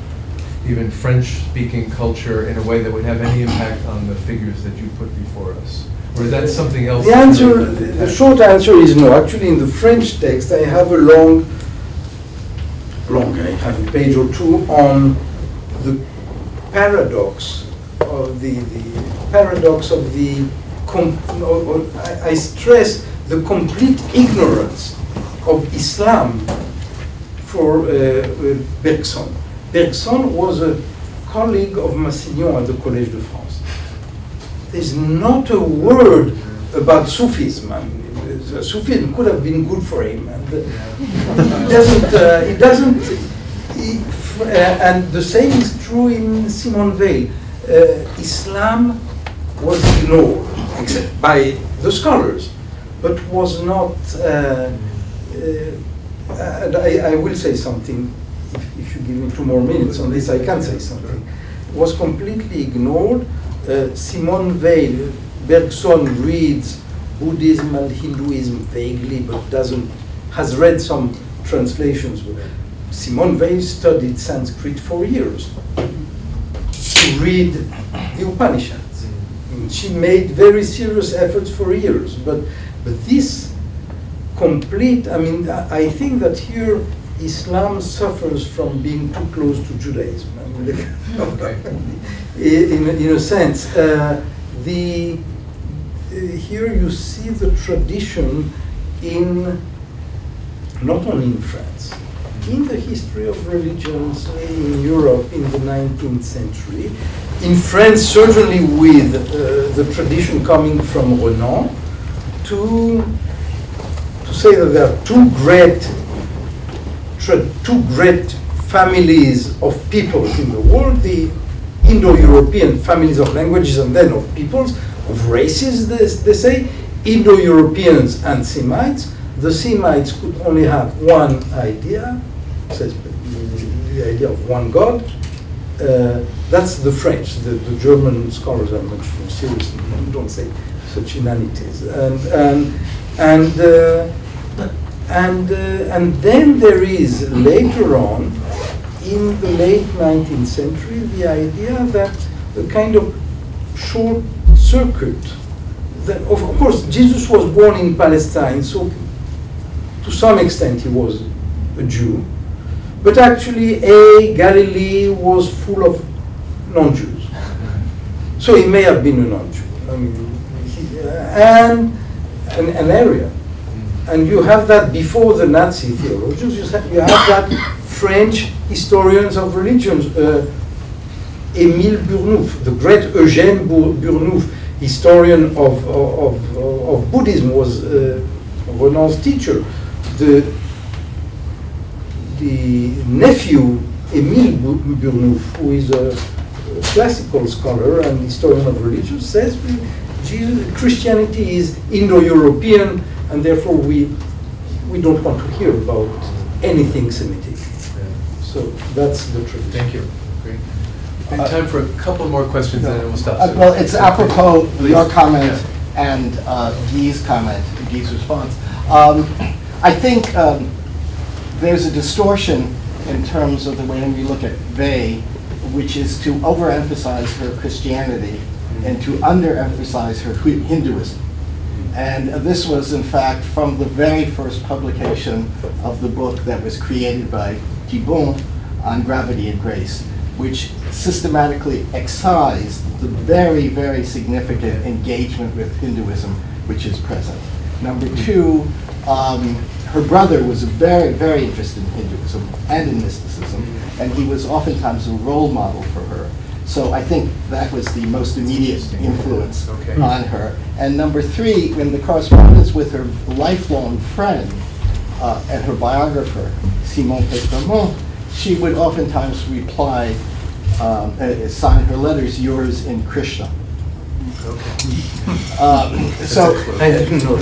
even French-speaking culture in a way that would have any impact on the figures that you put before us? Or is that something else? The answer, the short answer is no. Actually, in the French text, I have a long, long, I have a page or two on the paradox of the, the paradox of the, I stress the complete ignorance of Islam for uh, uh, Bergson. Bergson was a colleague of Massignon at the Collège de France. There's not a word about Sufism. I mean, Sufism could have been good for him, and uh, it doesn't. Uh, it doesn't. he- uh, and the same is true in Simone Weil. Uh, Islam was ignored, except by the scholars, but was not. Uh, uh, and I, I will say something. If, if you give me two more minutes on this, I can say something. Was completely ignored. Uh, Simone Weil, Bergson reads Buddhism and Hinduism vaguely, but doesn't has read some translations. Simone Weil studied Sanskrit for years to read the Upanishads. And she made very serious efforts for years, but but this complete. I mean, I I think that here Islam suffers from being too close to Judaism. I mean, in, in a sense, uh, the uh, here you see the tradition in not only in France, in the history of religions in Europe in the 19th century. In France, certainly with uh, the tradition coming from Renan, to to say that there are two great two great families of peoples in the world: the Indo-European families of languages, and then of peoples of races. They, they say Indo-Europeans and Semites. The Semites could only have one idea, says the idea of one God. Uh, that's the French. The, the German scholars are much more serious and don't say such inanities. And and and uh, and uh, and then there is later on, in the late 19th century, the idea that a kind of short circuit. That of, of course Jesus was born in Palestine, so to some extent he was a Jew, but actually a Galilee was full of non-Jews, so he may have been a non-Jew. I mean, uh, and an, an area, and you have that before the Nazi theologians. You have, you have that French historians of religions. Uh, Émile Burnouf, the great Eugène Burnouf, historian of, of, of, of Buddhism, was uh, Renan's teacher. The, the nephew, Émile Burnouf, who is a, classical scholar and historian of religion, says Jesus, Christianity is Indo-European, and therefore we, we don't want to hear about anything Semitic. So that's the truth. Thank you. Great. And time for a couple more questions, and then we'll stop. Uh. Well, it's apropos of Please. your comment Yeah. and uh, Guy's comment, Guy's response. Um, I think um, there's a distortion in terms of the way we look at they, which is to overemphasize her Christianity and to underemphasize her Hinduism. And this was, in fact, from the very first publication of the book that was created by Thibon on gravity and grace, which systematically excised the very, very significant engagement with Hinduism which is present. Number two, um, her brother was very, very interested in Hinduism and in mysticism, and he was oftentimes a role model for her. So I think that was the most immediate influence Okay. on her. And number three, in the correspondence with her lifelong friend uh, and her biographer, Simone Pétrement, she would oftentimes reply, um, uh, sign her letters, yours in Krishna. Um, So, I didn't know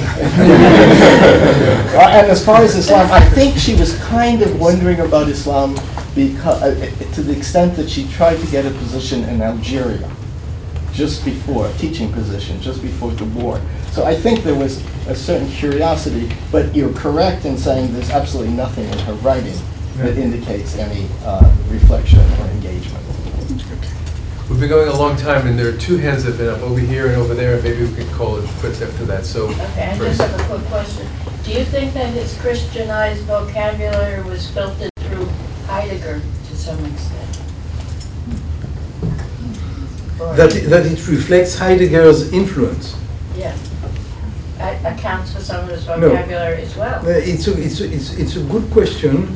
Uh, and as far as Islam, I think she was kind of wondering about Islam because, to the extent that she tried to get a position in Algeria just before, a teaching position, just before the war. So I think there was a certain curiosity, but you're correct in saying there's absolutely nothing in her writing that indicates any uh, reflection or engagement. We've been going a long time, and there are two hands that have been up, over here and over there, and maybe we can call it quits after that, so. Okay, I first- just have a quick question. Do you think that his Christianized vocabulary was filtered through Heidegger to some extent? Or- that, that it reflects Heidegger's influence. Yeah. I, accounts for some of this No. vocabulary as well. Uh, It's a, it's, a- it's, it's a good question,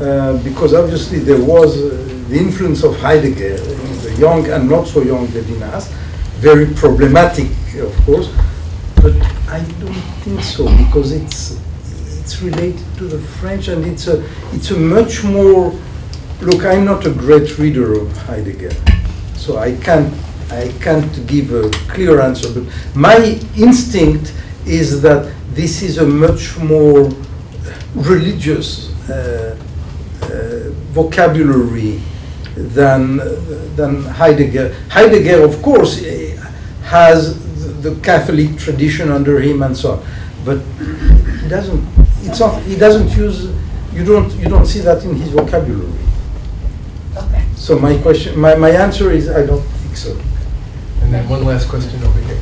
uh, because obviously there was uh, the influence of Heidegger in the young and not so young Levinas, very problematic, of course, but I don't think so, because it's, it's related to the French, and it's a, it's a much more, look, I'm not a great reader of Heidegger, so I can't, I can't give a clear answer, but my instinct is that this is a much more religious uh, uh, vocabulary than, than Heidegger. Heidegger, of course, eh, has the the Catholic tradition under him and so on, but he doesn't, it's not, he doesn't use, you don't, you don't see that in his vocabulary. Okay. So my question, my, my answer is, I don't think so. And then one last question over here.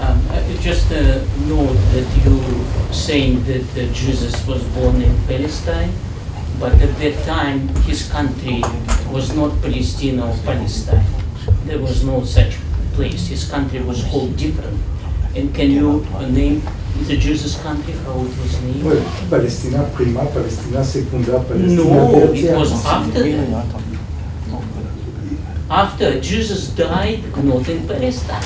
Um, uh, Just a note that you saying that uh, Jesus was born in Palestine, but at that time, his country was not Palestine or Palestine. There was no such place. His country was called different. And can you uh, name the Jesus country, how it was named? Well, Palestina prima, Palestina secunda, Palestina No, it was after that. After Jesus died, not in Palestine.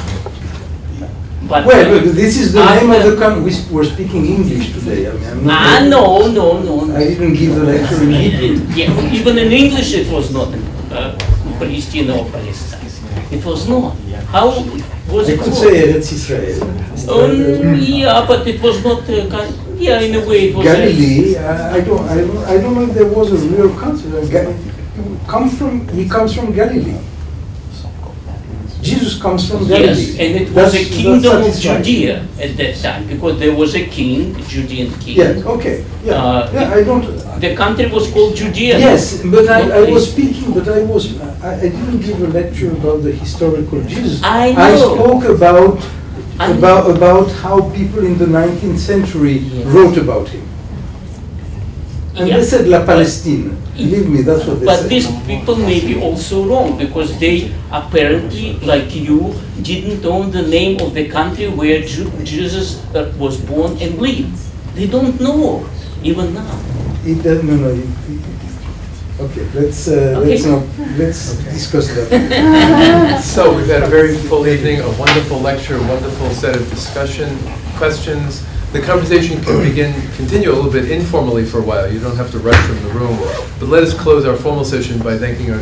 But Well, but this is the name of the country, we're speaking English today, I mean, I'm not. Ah, no, no, no. I didn't give the lecture in Hebrew. Yeah, even in English it was not uh, Palestine or Palestine. It was not. How was I it could called? say Eretz Israel. Um, yeah, but it was not, uh, kind- yeah, in a way it was. uh, Galilee, I I don't, I don't, I don't know if there was a real country. uh, Ga- Come from, he comes from Galilee. Jesus comes from Galilee. Yes, and it was That's- a kingdom of. Judea at that time, because there was a king, Judean king. Yes, okay, yeah, Uh, yeah, I don't, The country was called Judea. Yes, but I, I was speaking, but I was, I, I didn't give a lecture about the historical Jesus. I know. I spoke about, about, about how people in the nineteenth century Yes. wrote about him. And Yeah. they said La Palestine, believe me, that's what they But said. these people may be also wrong because they apparently, like you, didn't know the name of the country where Ju- Jesus uh, was born and lived. They don't know even now. It, does- no, no, it- it- okay, let's, uh, let's not, let's discuss that. So we've had a very full evening, a wonderful lecture, a wonderful set of discussion, questions. The conversation can begin, continue a little bit informally for a while. You don't have to rush from the room. But let us close our formal session by thanking our